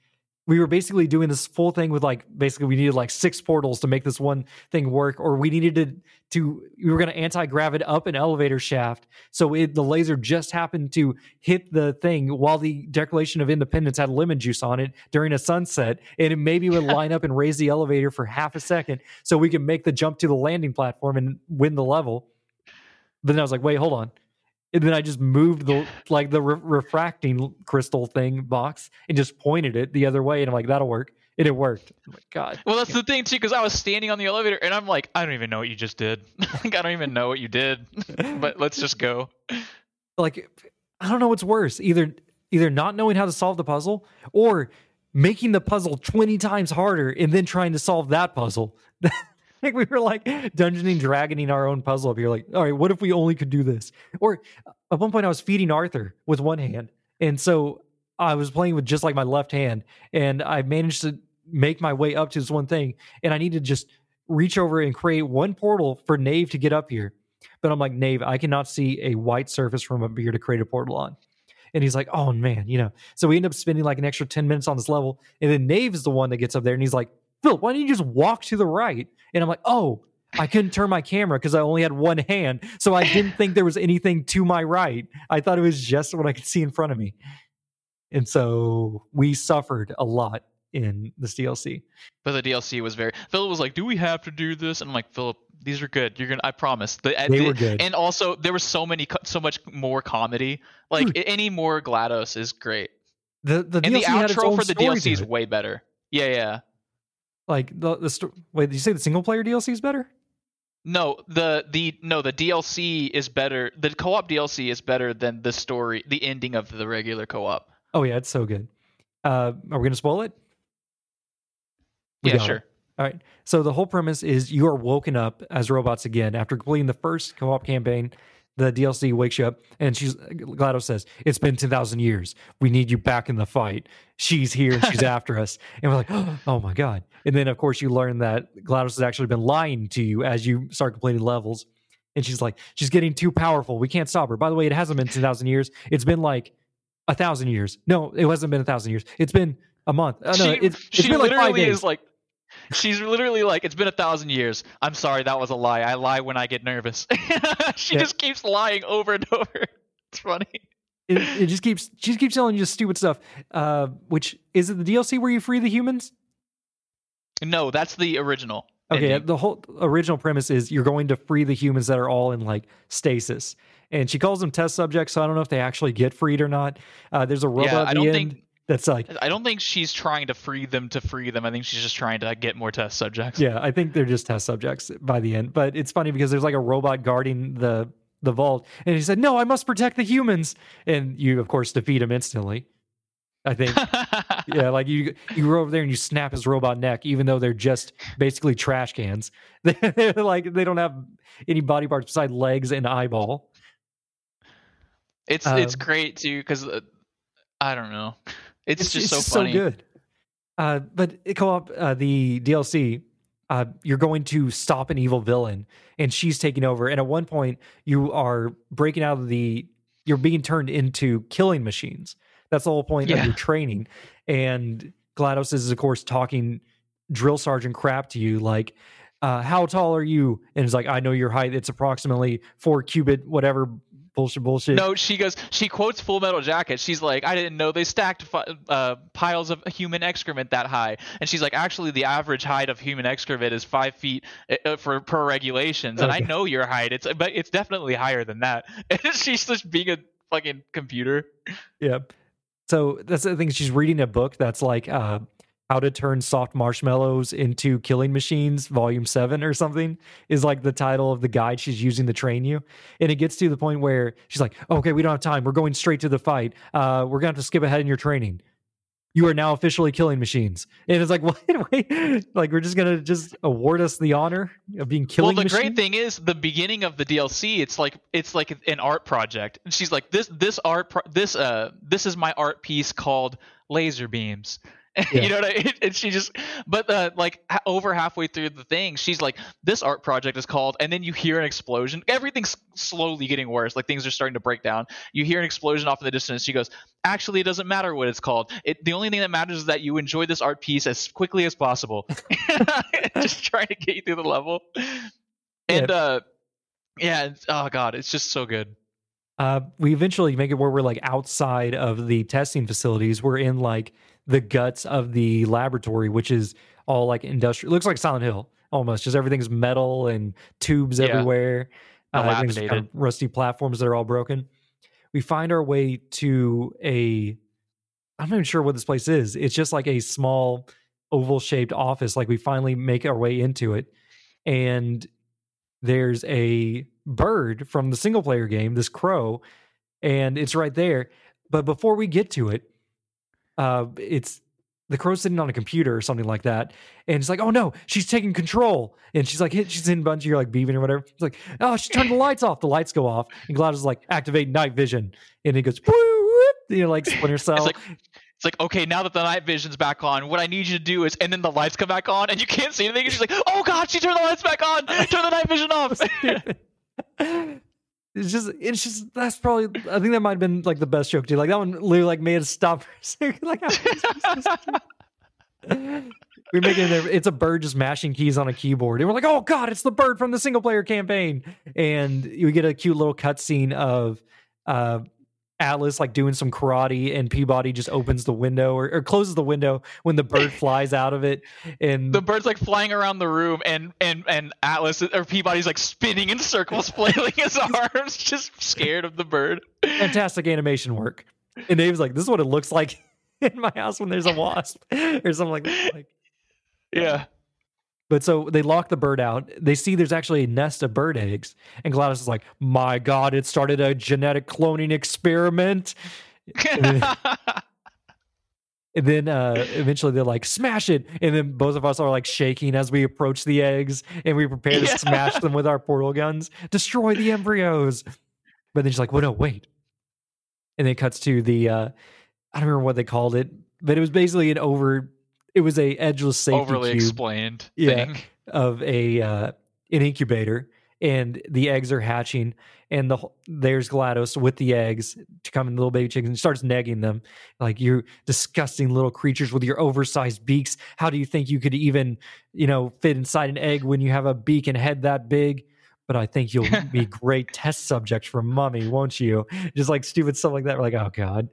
we were basically doing this full thing with like basically we needed like six portals to make this one thing work or we needed to to we were going to anti-gravitate up an elevator shaft. So it, the laser just happened to hit the thing while the declaration of independence had lemon juice on it during a sunset and it maybe would line up and raise the elevator for half a second so we can make the jump to the landing platform and win the level. But then i was like wait hold on and then I just moved the like the re- refracting crystal thing box and just pointed it the other way, and I'm like, that'll work. And it worked. Oh my god. Well, that's the thing too, because I was standing on the elevator and I'm like, I don't even know what you just did. like, I don't even know what you did. but let's just go. Like, I don't know what's worse. Either either not knowing how to solve the puzzle or making the puzzle 20 times harder and then trying to solve that puzzle. like we were like dungeoning, dragoning our own puzzle up here. Like, all right, what if we only could do this? Or at one point, I was feeding Arthur with one hand, and so I was playing with just like my left hand, and I managed to make my way up to this one thing, and I need to just reach over and create one portal for Nave to get up here. But I'm like, Nave, I cannot see a white surface from up here to create a portal on. And he's like, oh man, you know. So we end up spending like an extra 10 minutes on this level. And then Nave is the one that gets up there and he's like, Phil, why don't you just walk to the right? And I'm like, oh, I couldn't turn my camera because I only had one hand. So I didn't think there was anything to my right. I thought it was just what I could see in front of me. And so we suffered a lot in this DLC. But the DLC was very. Philip was like, "Do we have to do this?" And I'm like, "Philip, these are good. You're gonna. I promise." The, They the- were good. And also, there was so many, so much more comedy. Like Dude. any more Glados is great, The the and DLC the outro for the DLC is way better. Yeah, yeah. Like the the sto- wait. Did you say the single player DLC is better? No, the the no the DLC is better. The co-op DLC is better than the story, the ending of the regular co-op. Oh yeah, it's so good. Uh, are we gonna spoil it? We yeah, got it. sure. All right. So the whole premise is you are woken up as robots again after completing the first co-op campaign. The DLC wakes you up, and she's GLaDOS says, "It's been ten thousand years. We need you back in the fight. She's here and she's after us." And we're like, "Oh my god!" And then of course you learn that GLaDOS has actually been lying to you as you start completing levels. And she's like, "She's getting too powerful. We can't stop her." By the way, it hasn't been ten thousand years. It's been like a thousand years. No, it hasn't been a thousand years. It's been a month. Oh, no, she it, it's she been like five literally days. is like, she's literally like, it's been a thousand years. I'm sorry, that was a lie. I lie when I get nervous. she Yeah. just keeps lying over and over. It's funny. it, it just keeps she just keeps telling you just stupid stuff. Uh, which is it the DLC where you free the humans? No, that's the original. Okay, ending. the whole original premise is you're going to free the humans that are all in like stasis, and she calls them test subjects. So I don't know if they actually get freed or not. Uh, there's a robot yeah, at I the don't end think. That's like, I don't think she's trying to free them to free them. I think she's just trying to get more test subjects. yeah, I think they're just test subjects by the end. But it's funny because there's like a robot guarding the the vault, and he said, "No, I must protect the humans," and you of course defeat him instantly. I think yeah, like you you go over there and you snap his robot neck, even though they're just basically trash cans. They're like they don't have any body parts besides legs and eyeball. it's it's Um, great too because uh, I don't know. It's, just so funny. good. Uh, but co-op uh, the DLC. Uh, you're going to stop an evil villain, and she's taking over. And at one point, you are breaking out of the. You're being turned into killing machines. That's the whole point of your training. And GLaDOS is, of course, talking drill sergeant crap to you, like, uh, "How tall are you?" And it's like, "I know your height. It's approximately four cubit, whatever bullshit, bullshit." No, she goes. She quotes Full Metal Jacket. She's like, "I didn't know they stacked uh, piles of human excrement that high." And she's like, "Actually, the average height of human excrement is five feet uh, for per regulations." And I know your height. It's but it's definitely higher than that. And she's just being a fucking computer. Yeah. So that's the thing. She's reading a book that's like uh, how to turn soft marshmallows into killing machines, volume seven or something, is like the title of the guide she's using to train you. And it gets to the point where she's like, okay, we don't have time. We're going straight to the fight. Uh, we're going to have to skip ahead in your training. You are now officially killing machines. And it's like, wait, wait. Like, we're just going to just award us the honor of being killing machines. well, the machines? great thing is the beginning of the DLC. It's like it's like an art project. And she's like, "This this art pro- this uh this is my art piece called Laser Beams." Yeah. you know what I mean? And she just, but uh, like over halfway through the thing, she's like, "This art project is called," and then you hear an explosion. Everything's slowly getting worse. Like things are starting to break down. You hear an explosion off in the distance. She goes, "Actually, it doesn't matter what it's called. It the only thing that matters is that you enjoy this art piece as quickly as possible." just trying to get you through the level. And uh, yeah, oh god, it's just so good. Uh, we eventually make it where we're like outside of the testing facilities. We're in like the guts of the laboratory, which is all like industrial. Looks like Silent Hill almost. Just everything's metal and tubes Yeah. everywhere. Uh, rusty platforms that are all broken. We find our way to a. I'm not even sure what this place is. It's just like a small oval shaped office. Like we finally make our way into it, and there's a bird from the single player game, this crow, and it's right there. But before we get to it, uh, it's the crow's sitting on a computer or something like that, and it's like, oh no, she's taking control, and she's like, hit, she's in a bunch of your like beeping or whatever. It's like, oh, she turned the lights off. The lights go off, and GLaDOS is like, activate night vision, and it goes, whoop, you know, like Splinter Cell. It's like it's like okay, now that the night vision's back on, what I need you to do is, and then the lights come back on, and you can't see anything. And she's like, oh god, she turned the lights back on. Turn the night vision off. it's just it's just that's probably I think that might have been like the best joke too. Like that one literally like made us stop for a second. Like we make it. It's a bird just mashing keys on a keyboard, and we're like, oh god, it's the bird from the single player campaign. And we get a cute little cutscene of uh Atlas like doing some karate, and Peabody just opens the window or, or closes the window when the bird flies out of it. And the bird's like flying around the room, and and and Atlas or Peabody's like spinning in circles, flailing his arms, just scared of the bird. fantastic animation work. And Dave's like, this is what it looks like in my house when there's a wasp or something like that. Like, Yeah. But so they lock the bird out. They see there's actually a nest of bird eggs. And GLaDOS is like, my God, it started a genetic cloning experiment. And then uh, eventually they're like, smash it. And then both of us are like shaking as we approach the eggs and we prepare to Yeah. smash them with our portal guns, destroy the embryos. But then she's like, well, no, wait. And then it cuts to the, uh, I don't remember what they called it, but it was basically an over, it was a edgeless safety Overly cube explained Yeah. thing. of a uh, an incubator, and the eggs are hatching, and the there's Glados with the eggs to come in the little baby chickens and starts negging them like you disgusting little creatures with your oversized beaks. How do you think you could even you know fit inside an egg when you have a beak and head that big? But I think you'll be great test subjects for mummy, won't you? Just like stupid stuff like that. We're like, oh god.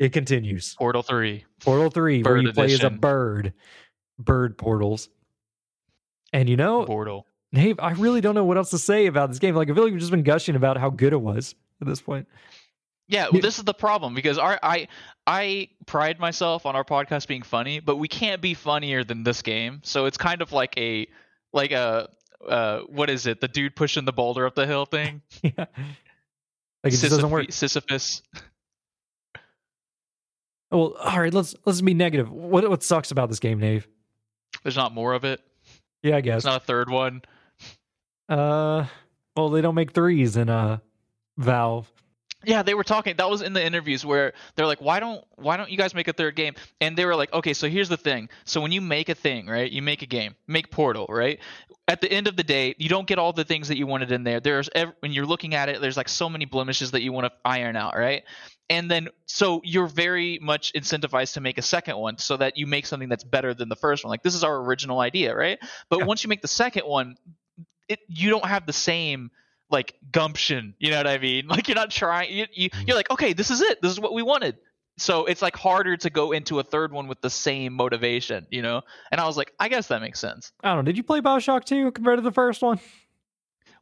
It continues. Portal three. Portal 3, where Bird you play as a bird. Bird portals. And you know, Portal. Dave, I really don't know what else to say about this game. Like, I feel like we've just been gushing about how good it was at this point. Yeah, Yeah. this is the problem because our I I pride myself on our podcast being funny, but we can't be funnier than this game. So it's kind of like a like a uh what is it? The dude pushing the boulder up the hill thing. yeah. Like, it just doesn't work. Sisyphus. Well, all right, let's let's be negative. What what sucks about this game, Dave? There's not more of it. Yeah, I guess. There's not a third one. Uh, well, they don't make threes in uh Valve. Yeah, they were talking. That was in the interviews where they're like, "Why don't Why don't you guys make a third game?" And they were like, "Okay, so here's the thing. So when you make a thing, right? You make a game, make Portal, right? At the end of the day, you don't get all the things that you wanted in there. There's ev- when you're looking at it, there's like so many blemishes that you want to iron out, right? And then so you're very much incentivized to make a second one so that you make something that's better than the first one. Like this is our original idea, right? But Yeah. once you make the second one, it you don't have the same like gumption you know what i mean like you're not trying you, you you're like okay this is it this is what we wanted so it's like harder to go into a third one with the same motivation you know and i was like i guess that makes sense I don't know. Did you play Bioshock 2 compared to the first one?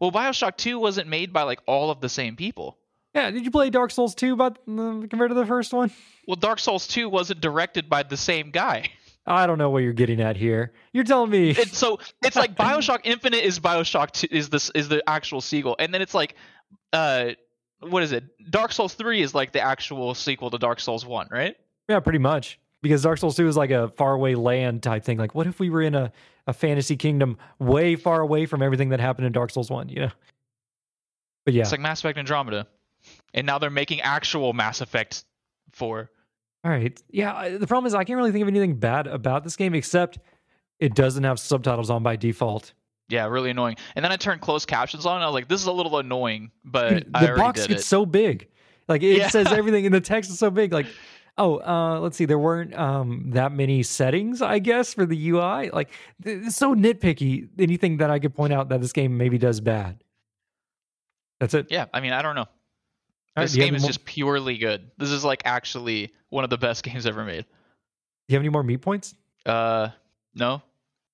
well bioshock 2 wasn't made by like all of the same people Yeah. Did you play Dark Souls 2 but uh, compared to the first one? well dark souls 2 wasn't directed by the same guy I don't know what you're getting at here. You're telling me. so it's like bioshock infinite is bioshock 2 is this is the actual sequel and then it's like uh what is it dark souls 3 is like the actual sequel to dark souls 1 right Yeah, pretty much. Because Dark Souls 2 is like a faraway land type thing. Like, what if we were in a, a fantasy kingdom way far away from everything that happened in Dark Souls 1, you know? But yeah. It's like Mass Effect Andromeda. And now they're making actual Mass Effect 4. All right. Yeah. The problem is I can't really think of anything bad about this game except it doesn't have subtitles on by default. Yeah, really annoying. And then I turned closed captions on. And I was like, this is a little annoying, but Dude, the box gets it. so big. Like it Yeah. says everything and the text is so big. Like, oh, uh, let's see, there weren't um that many settings, I guess, for the UI. Like it's so nitpicky. Anything that I could point out that this game maybe does bad. That's it. yeah, I mean, I don't know. Right, This have game is just purely good. This is like actually one of the best games ever made. Do you have any more meat points? Uh, no.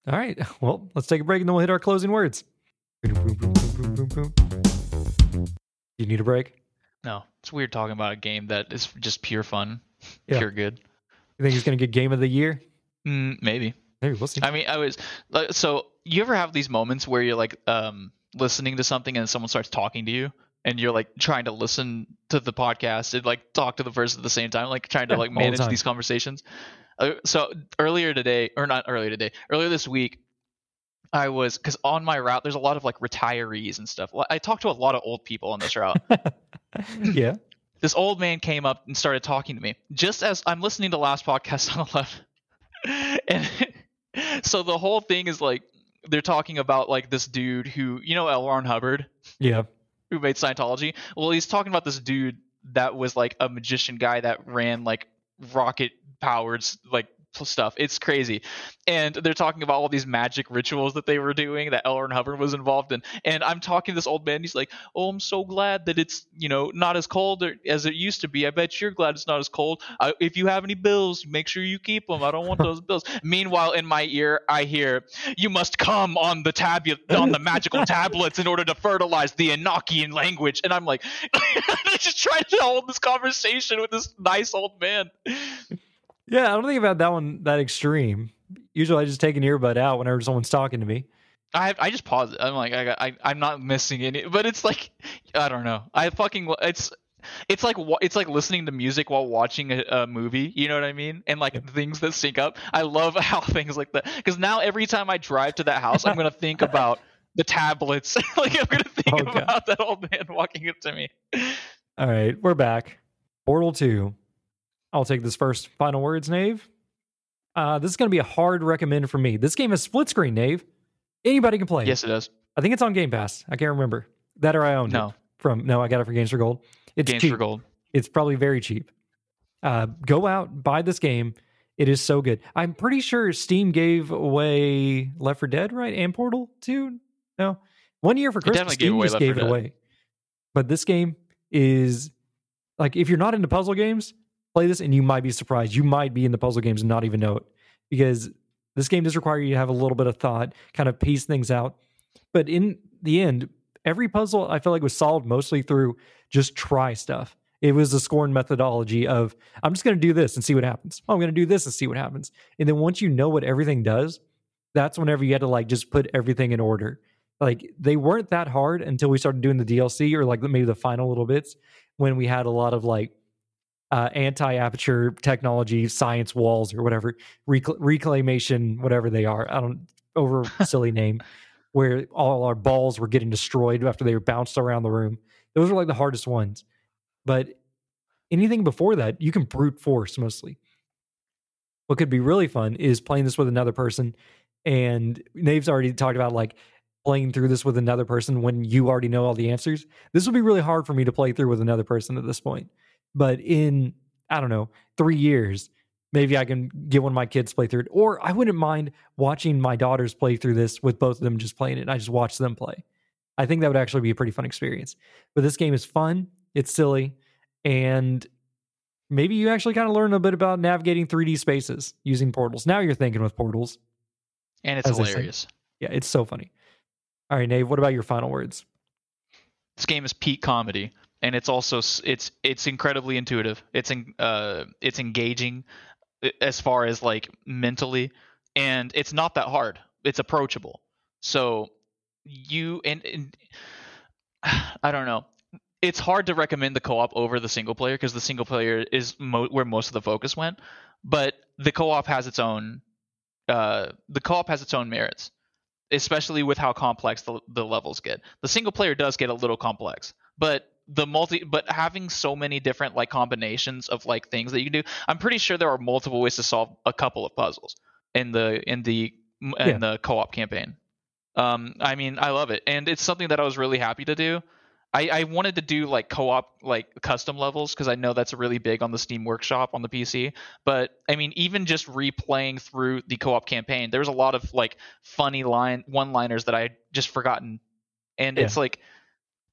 All right. Well, let's take a break and then we'll hit our closing words. You need a break? No, it's weird talking about a game that is just pure fun, Yeah. pure good. You think he's going to get game of the year? Mm, maybe. Maybe we'll see. I mean, I was like, so you ever have these moments where you're like um listening to something and someone starts talking to you and you're like trying to listen to the podcast and like talk to the person at the same time, like trying to like all the manage these conversations. Uh, so earlier today, or not earlier today, earlier this week, I was because on my route there's a lot of like retirees and stuff. I talked to a lot of old people on this route. yeah. this old man came up and started talking to me just as I'm listening to last podcast on the left. and so the whole thing is like they're talking about like this dude who you know L. Ron Hubbard Yeah. Who made Scientology. Well, he's talking about this dude that was like a magician guy that ran like rocket powered like stuff. It's crazy. And they're talking about all these magic rituals that they were doing that L. Ron Hubbard was involved in. And I'm talking to this old man. He's like, "Oh, I'm so glad that it's you know not as cold as it used to be. I bet you're glad it's not as cold. I, if you have any bills, make sure you keep them. I don't want those bills." Meanwhile, in my ear, I hear, "You must come on the tab on the magical tablets in order to fertilize the Enochian language." And I'm like, I just trying to hold this conversation with this nice old man. Yeah. I don't think about that one that extreme. Usually I just take an earbud out whenever someone's talking to me. I I just pause it. I'm like I, got- I I'm not missing any, but it's like I don't know. I fucking it's it's like it's like listening to music while watching a, a movie. You know what I mean? And like things that sync up. I love how things like that because now every time I drive to that house, I'm gonna think about the tablets. like I'm gonna think Oh, God. about that old man walking up to me. All right. We're back. Portal 2. I'll take this first final words, Nave. Uh, this is going to be a hard recommend for me. This game is split screen, Nave. Anybody can play. Yes, it does. I think it's on Game Pass. I can't remember. That or I it No, from no, I got it for Games for Gold. It's games cheap. for gold. It's probably very cheap. Uh, go out, buy this game. It is so good. I'm pretty sure Steam gave away Left 4 Dead, right? And Portal too. No. One year for Christmas, definitely gave Steam just Left gave it Dead. away. But this game is like if you're not into puzzle games, play this and you might be surprised. You might be in the puzzle games and not even know it. Because this game does require you to have a little bit of thought, kind of piece things out. But in the end, every puzzle I feel like was solved mostly through just try stuff. It was the scorn methodology of I'm just going to do this and see what happens. Oh, I'm going to do this and see what happens. And then once you know what everything does, that's whenever you had to like just put everything in order. Like they weren't that hard until we started doing the DLC or like maybe the final little bits when we had a lot of like uh, anti-aperture technology science walls or whatever recl- reclamation whatever they are. I don't over silly name where all our balls were getting destroyed after they were bounced around the room. Those are like the hardest ones. But anything before that you can brute force mostly. What could be really fun is playing this with another person and nave's already talked about like playing through this with another person when you already know all the answers. This would be really hard for me to play through with another person at this point but in i don't know three years maybe i can get one of my kids play through it or i wouldn't mind watching my daughters play through this with both of them just playing it and i just watch them play. I think that would actually be a pretty fun experience. But this game is fun it's silly and maybe you actually kind of learn a bit about navigating 3d spaces using portals. Now you're thinking with portals. And it's As I said. hilarious. yeah it's so funny. All right nave what about your final words? This game is peak comedy and it's also it's it's incredibly intuitive. It's in, uh it's engaging uh, as far as like mentally and it's not that hard. It's approachable. So you and, and i don't know. It's hard to recommend the co-op over the single player because the single player is mo- where most of the focus went but the co-op has its own uh the co-op has its own merits especially with how complex the, the levels get. The single player does get a little complex, but the multi but having so many different like combinations of like things that you can do i'm pretty sure there are multiple ways to solve a couple of puzzles in the in the in Yeah. the co-op campaign um i mean i love it and it's something that i was really happy to do i i wanted to do like co-op like custom levels because i know that's really big on the steam workshop on the pc but i mean even just replaying through the co-op campaign there was a lot of like funny line one liners that i just forgotten and Yeah. it's like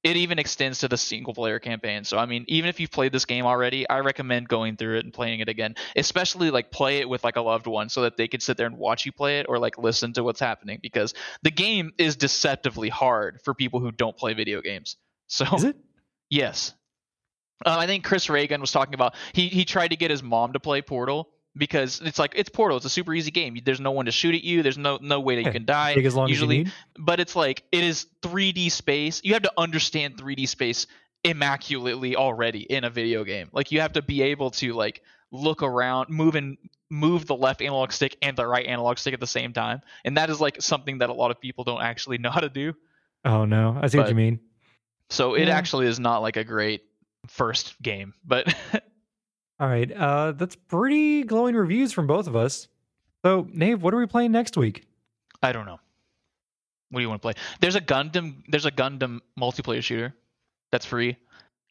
it even extends to the single player campaign. So I mean, even if you've played this game already, I recommend going through it and playing it again. Especially like play it with like a loved one so that they can sit there and watch you play it or like listen to what's happening because the game is deceptively hard for people who don't play video games. So Is it? Yes. Um, I think Chris Reagan was talking about he he tried to get his mom to play Portal because it's like it's Portal. It's a super easy game. There's no one to shoot at you. There's no no way that you can die. Take as long Usually, as you need. but it's like it is 3D space. You have to understand 3D space immaculately already in a video game. Like you have to be able to like look around, move and move the left analog stick and the right analog stick at the same time. And that is like something that a lot of people don't actually know how to do. Oh no, I see what you mean. So it Yeah. actually is not like a great first game, but All right, uh, that's pretty glowing reviews from both of us. So, Nave, what are we playing next week? I don't know. What do you want to play? There's a Gundam. There's a Gundam multiplayer shooter that's free.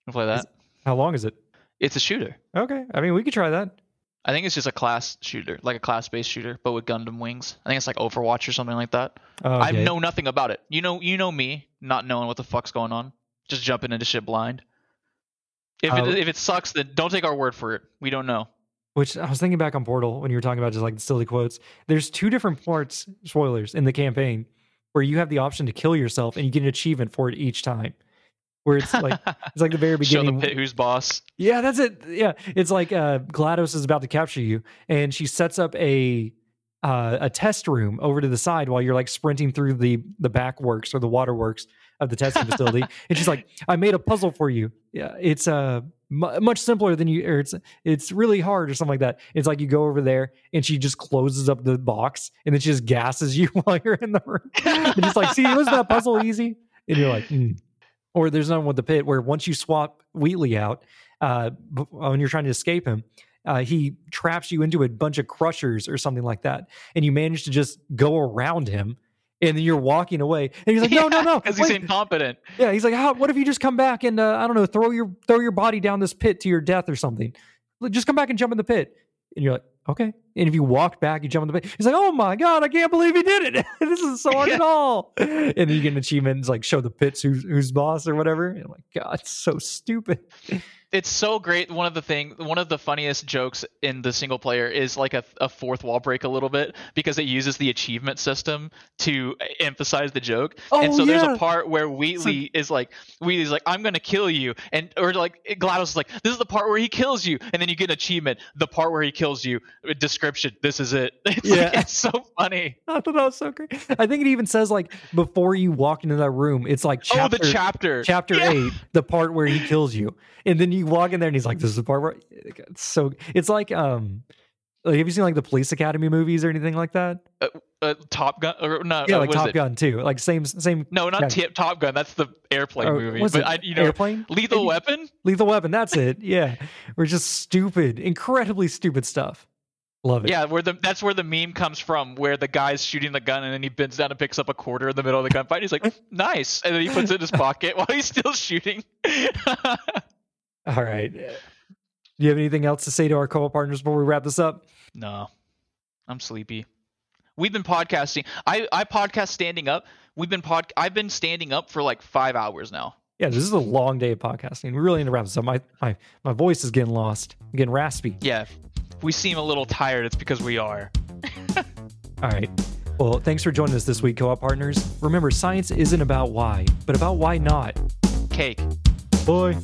You play that? Is- How long is it? It's a shooter. Okay, I mean we could try that. I think it's just a class shooter, like a class-based shooter, but with Gundam wings. I think it's like Overwatch or something like that. I Okay. know nothing about it. You know, you know me, not knowing what the fuck's going on, just jumping into shit blind. If Uh, it if it sucks, then don't take our word for it. We don't know. Which I was thinking back on Portal when you were talking about just like the silly quotes. There's two different parts, spoilers, in the campaign where you have the option to kill yourself and you get an achievement for it each time. Where it's like it's like the very beginning. Show the pit who's boss. Yeah, that's it. Yeah, it's like uh, GLaDOS is about to capture you, and she sets up a uh, a test room over to the side while you're like sprinting through the the back works or the waterworks of the testing facility, and she's like, "I made a puzzle for you. Yeah, it's uh mu much simpler than you, or it's it's really hard or something like that. It's like you go over there, and she just closes up the box, and then she just gasses you while you're in the room, and just like, see, wasn't that puzzle easy? And you're like, "Hmm." or there's another one with the pit where once you swap Wheatley out, uh, when you're trying to escape him, uh, he traps you into a bunch of crushers or something like that, and you manage to just go around him, and then you're walking away, and he's like, "No, no, no!" because he's wait." incompetent. Yeah, he's like, "How? What if you just come back and uh, I don't know, throw your throw your body down this pit to your death or something? Just come back and jump in the pit." And you're like, "Okay." And if you walk back, you jump in the pit. He's like, "Oh my god, I can't believe he did it! this is so hard at all." And then you get an achievement, it's like show the pits who's who's boss or whatever. And I'm like, God, it's so stupid. it's so great. One of the thing, one of the funniest jokes in the single player is like a, a fourth wall break a little bit because it uses the achievement system to emphasize the joke. Oh, and so there's a part where Wheatley is like, Wheatley's like, I'm gonna kill you, and or like GLaDOS is like, this is the part where he kills you, and then you get an achievement, the part where he kills you, description, this is it. It's Yeah. like, it's so funny. I thought that was so great. I think it even says like before you walk into that room, it's like chapter, oh, the chapter. chapter Yeah. eight, the part where he kills you, and then you walk in there and he's like, "This is the part where." It's so it's like um, like, have you seen like the Police Academy movies or anything like that? Uh, Top Gun, or no, Yeah, uh, like Top it? Gun too. Like same same. No, not. Tip Top Gun. That's the airplane or movie. what's But it? I, you know, airplane, Lethal Weapon. Lethal Weapon. That's it. Yeah, we're just stupid, incredibly stupid stuff. Love it. Yeah, where the that's where the meme comes from, where the guy's shooting the gun and then he bends down and picks up a quarter in the middle of the gunfight. He's like, "Nice," and then he puts it in his pocket while he's still shooting. All right. Do you have anything else to say to our co-op partners before we wrap this up? no, I'm sleepy. We've been podcasting. I I podcast standing up. We've been pod. I've been standing up for like five hours now. Yeah, this is a long day of podcasting. We really need to wrap this up. My my my voice is getting lost. I'm getting raspy. Yeah, we seem a little tired. It's because we are. All right. Well, thanks for joining us this week, co-op partners. Remember, science isn't about why, but about why not. Cake. Boy.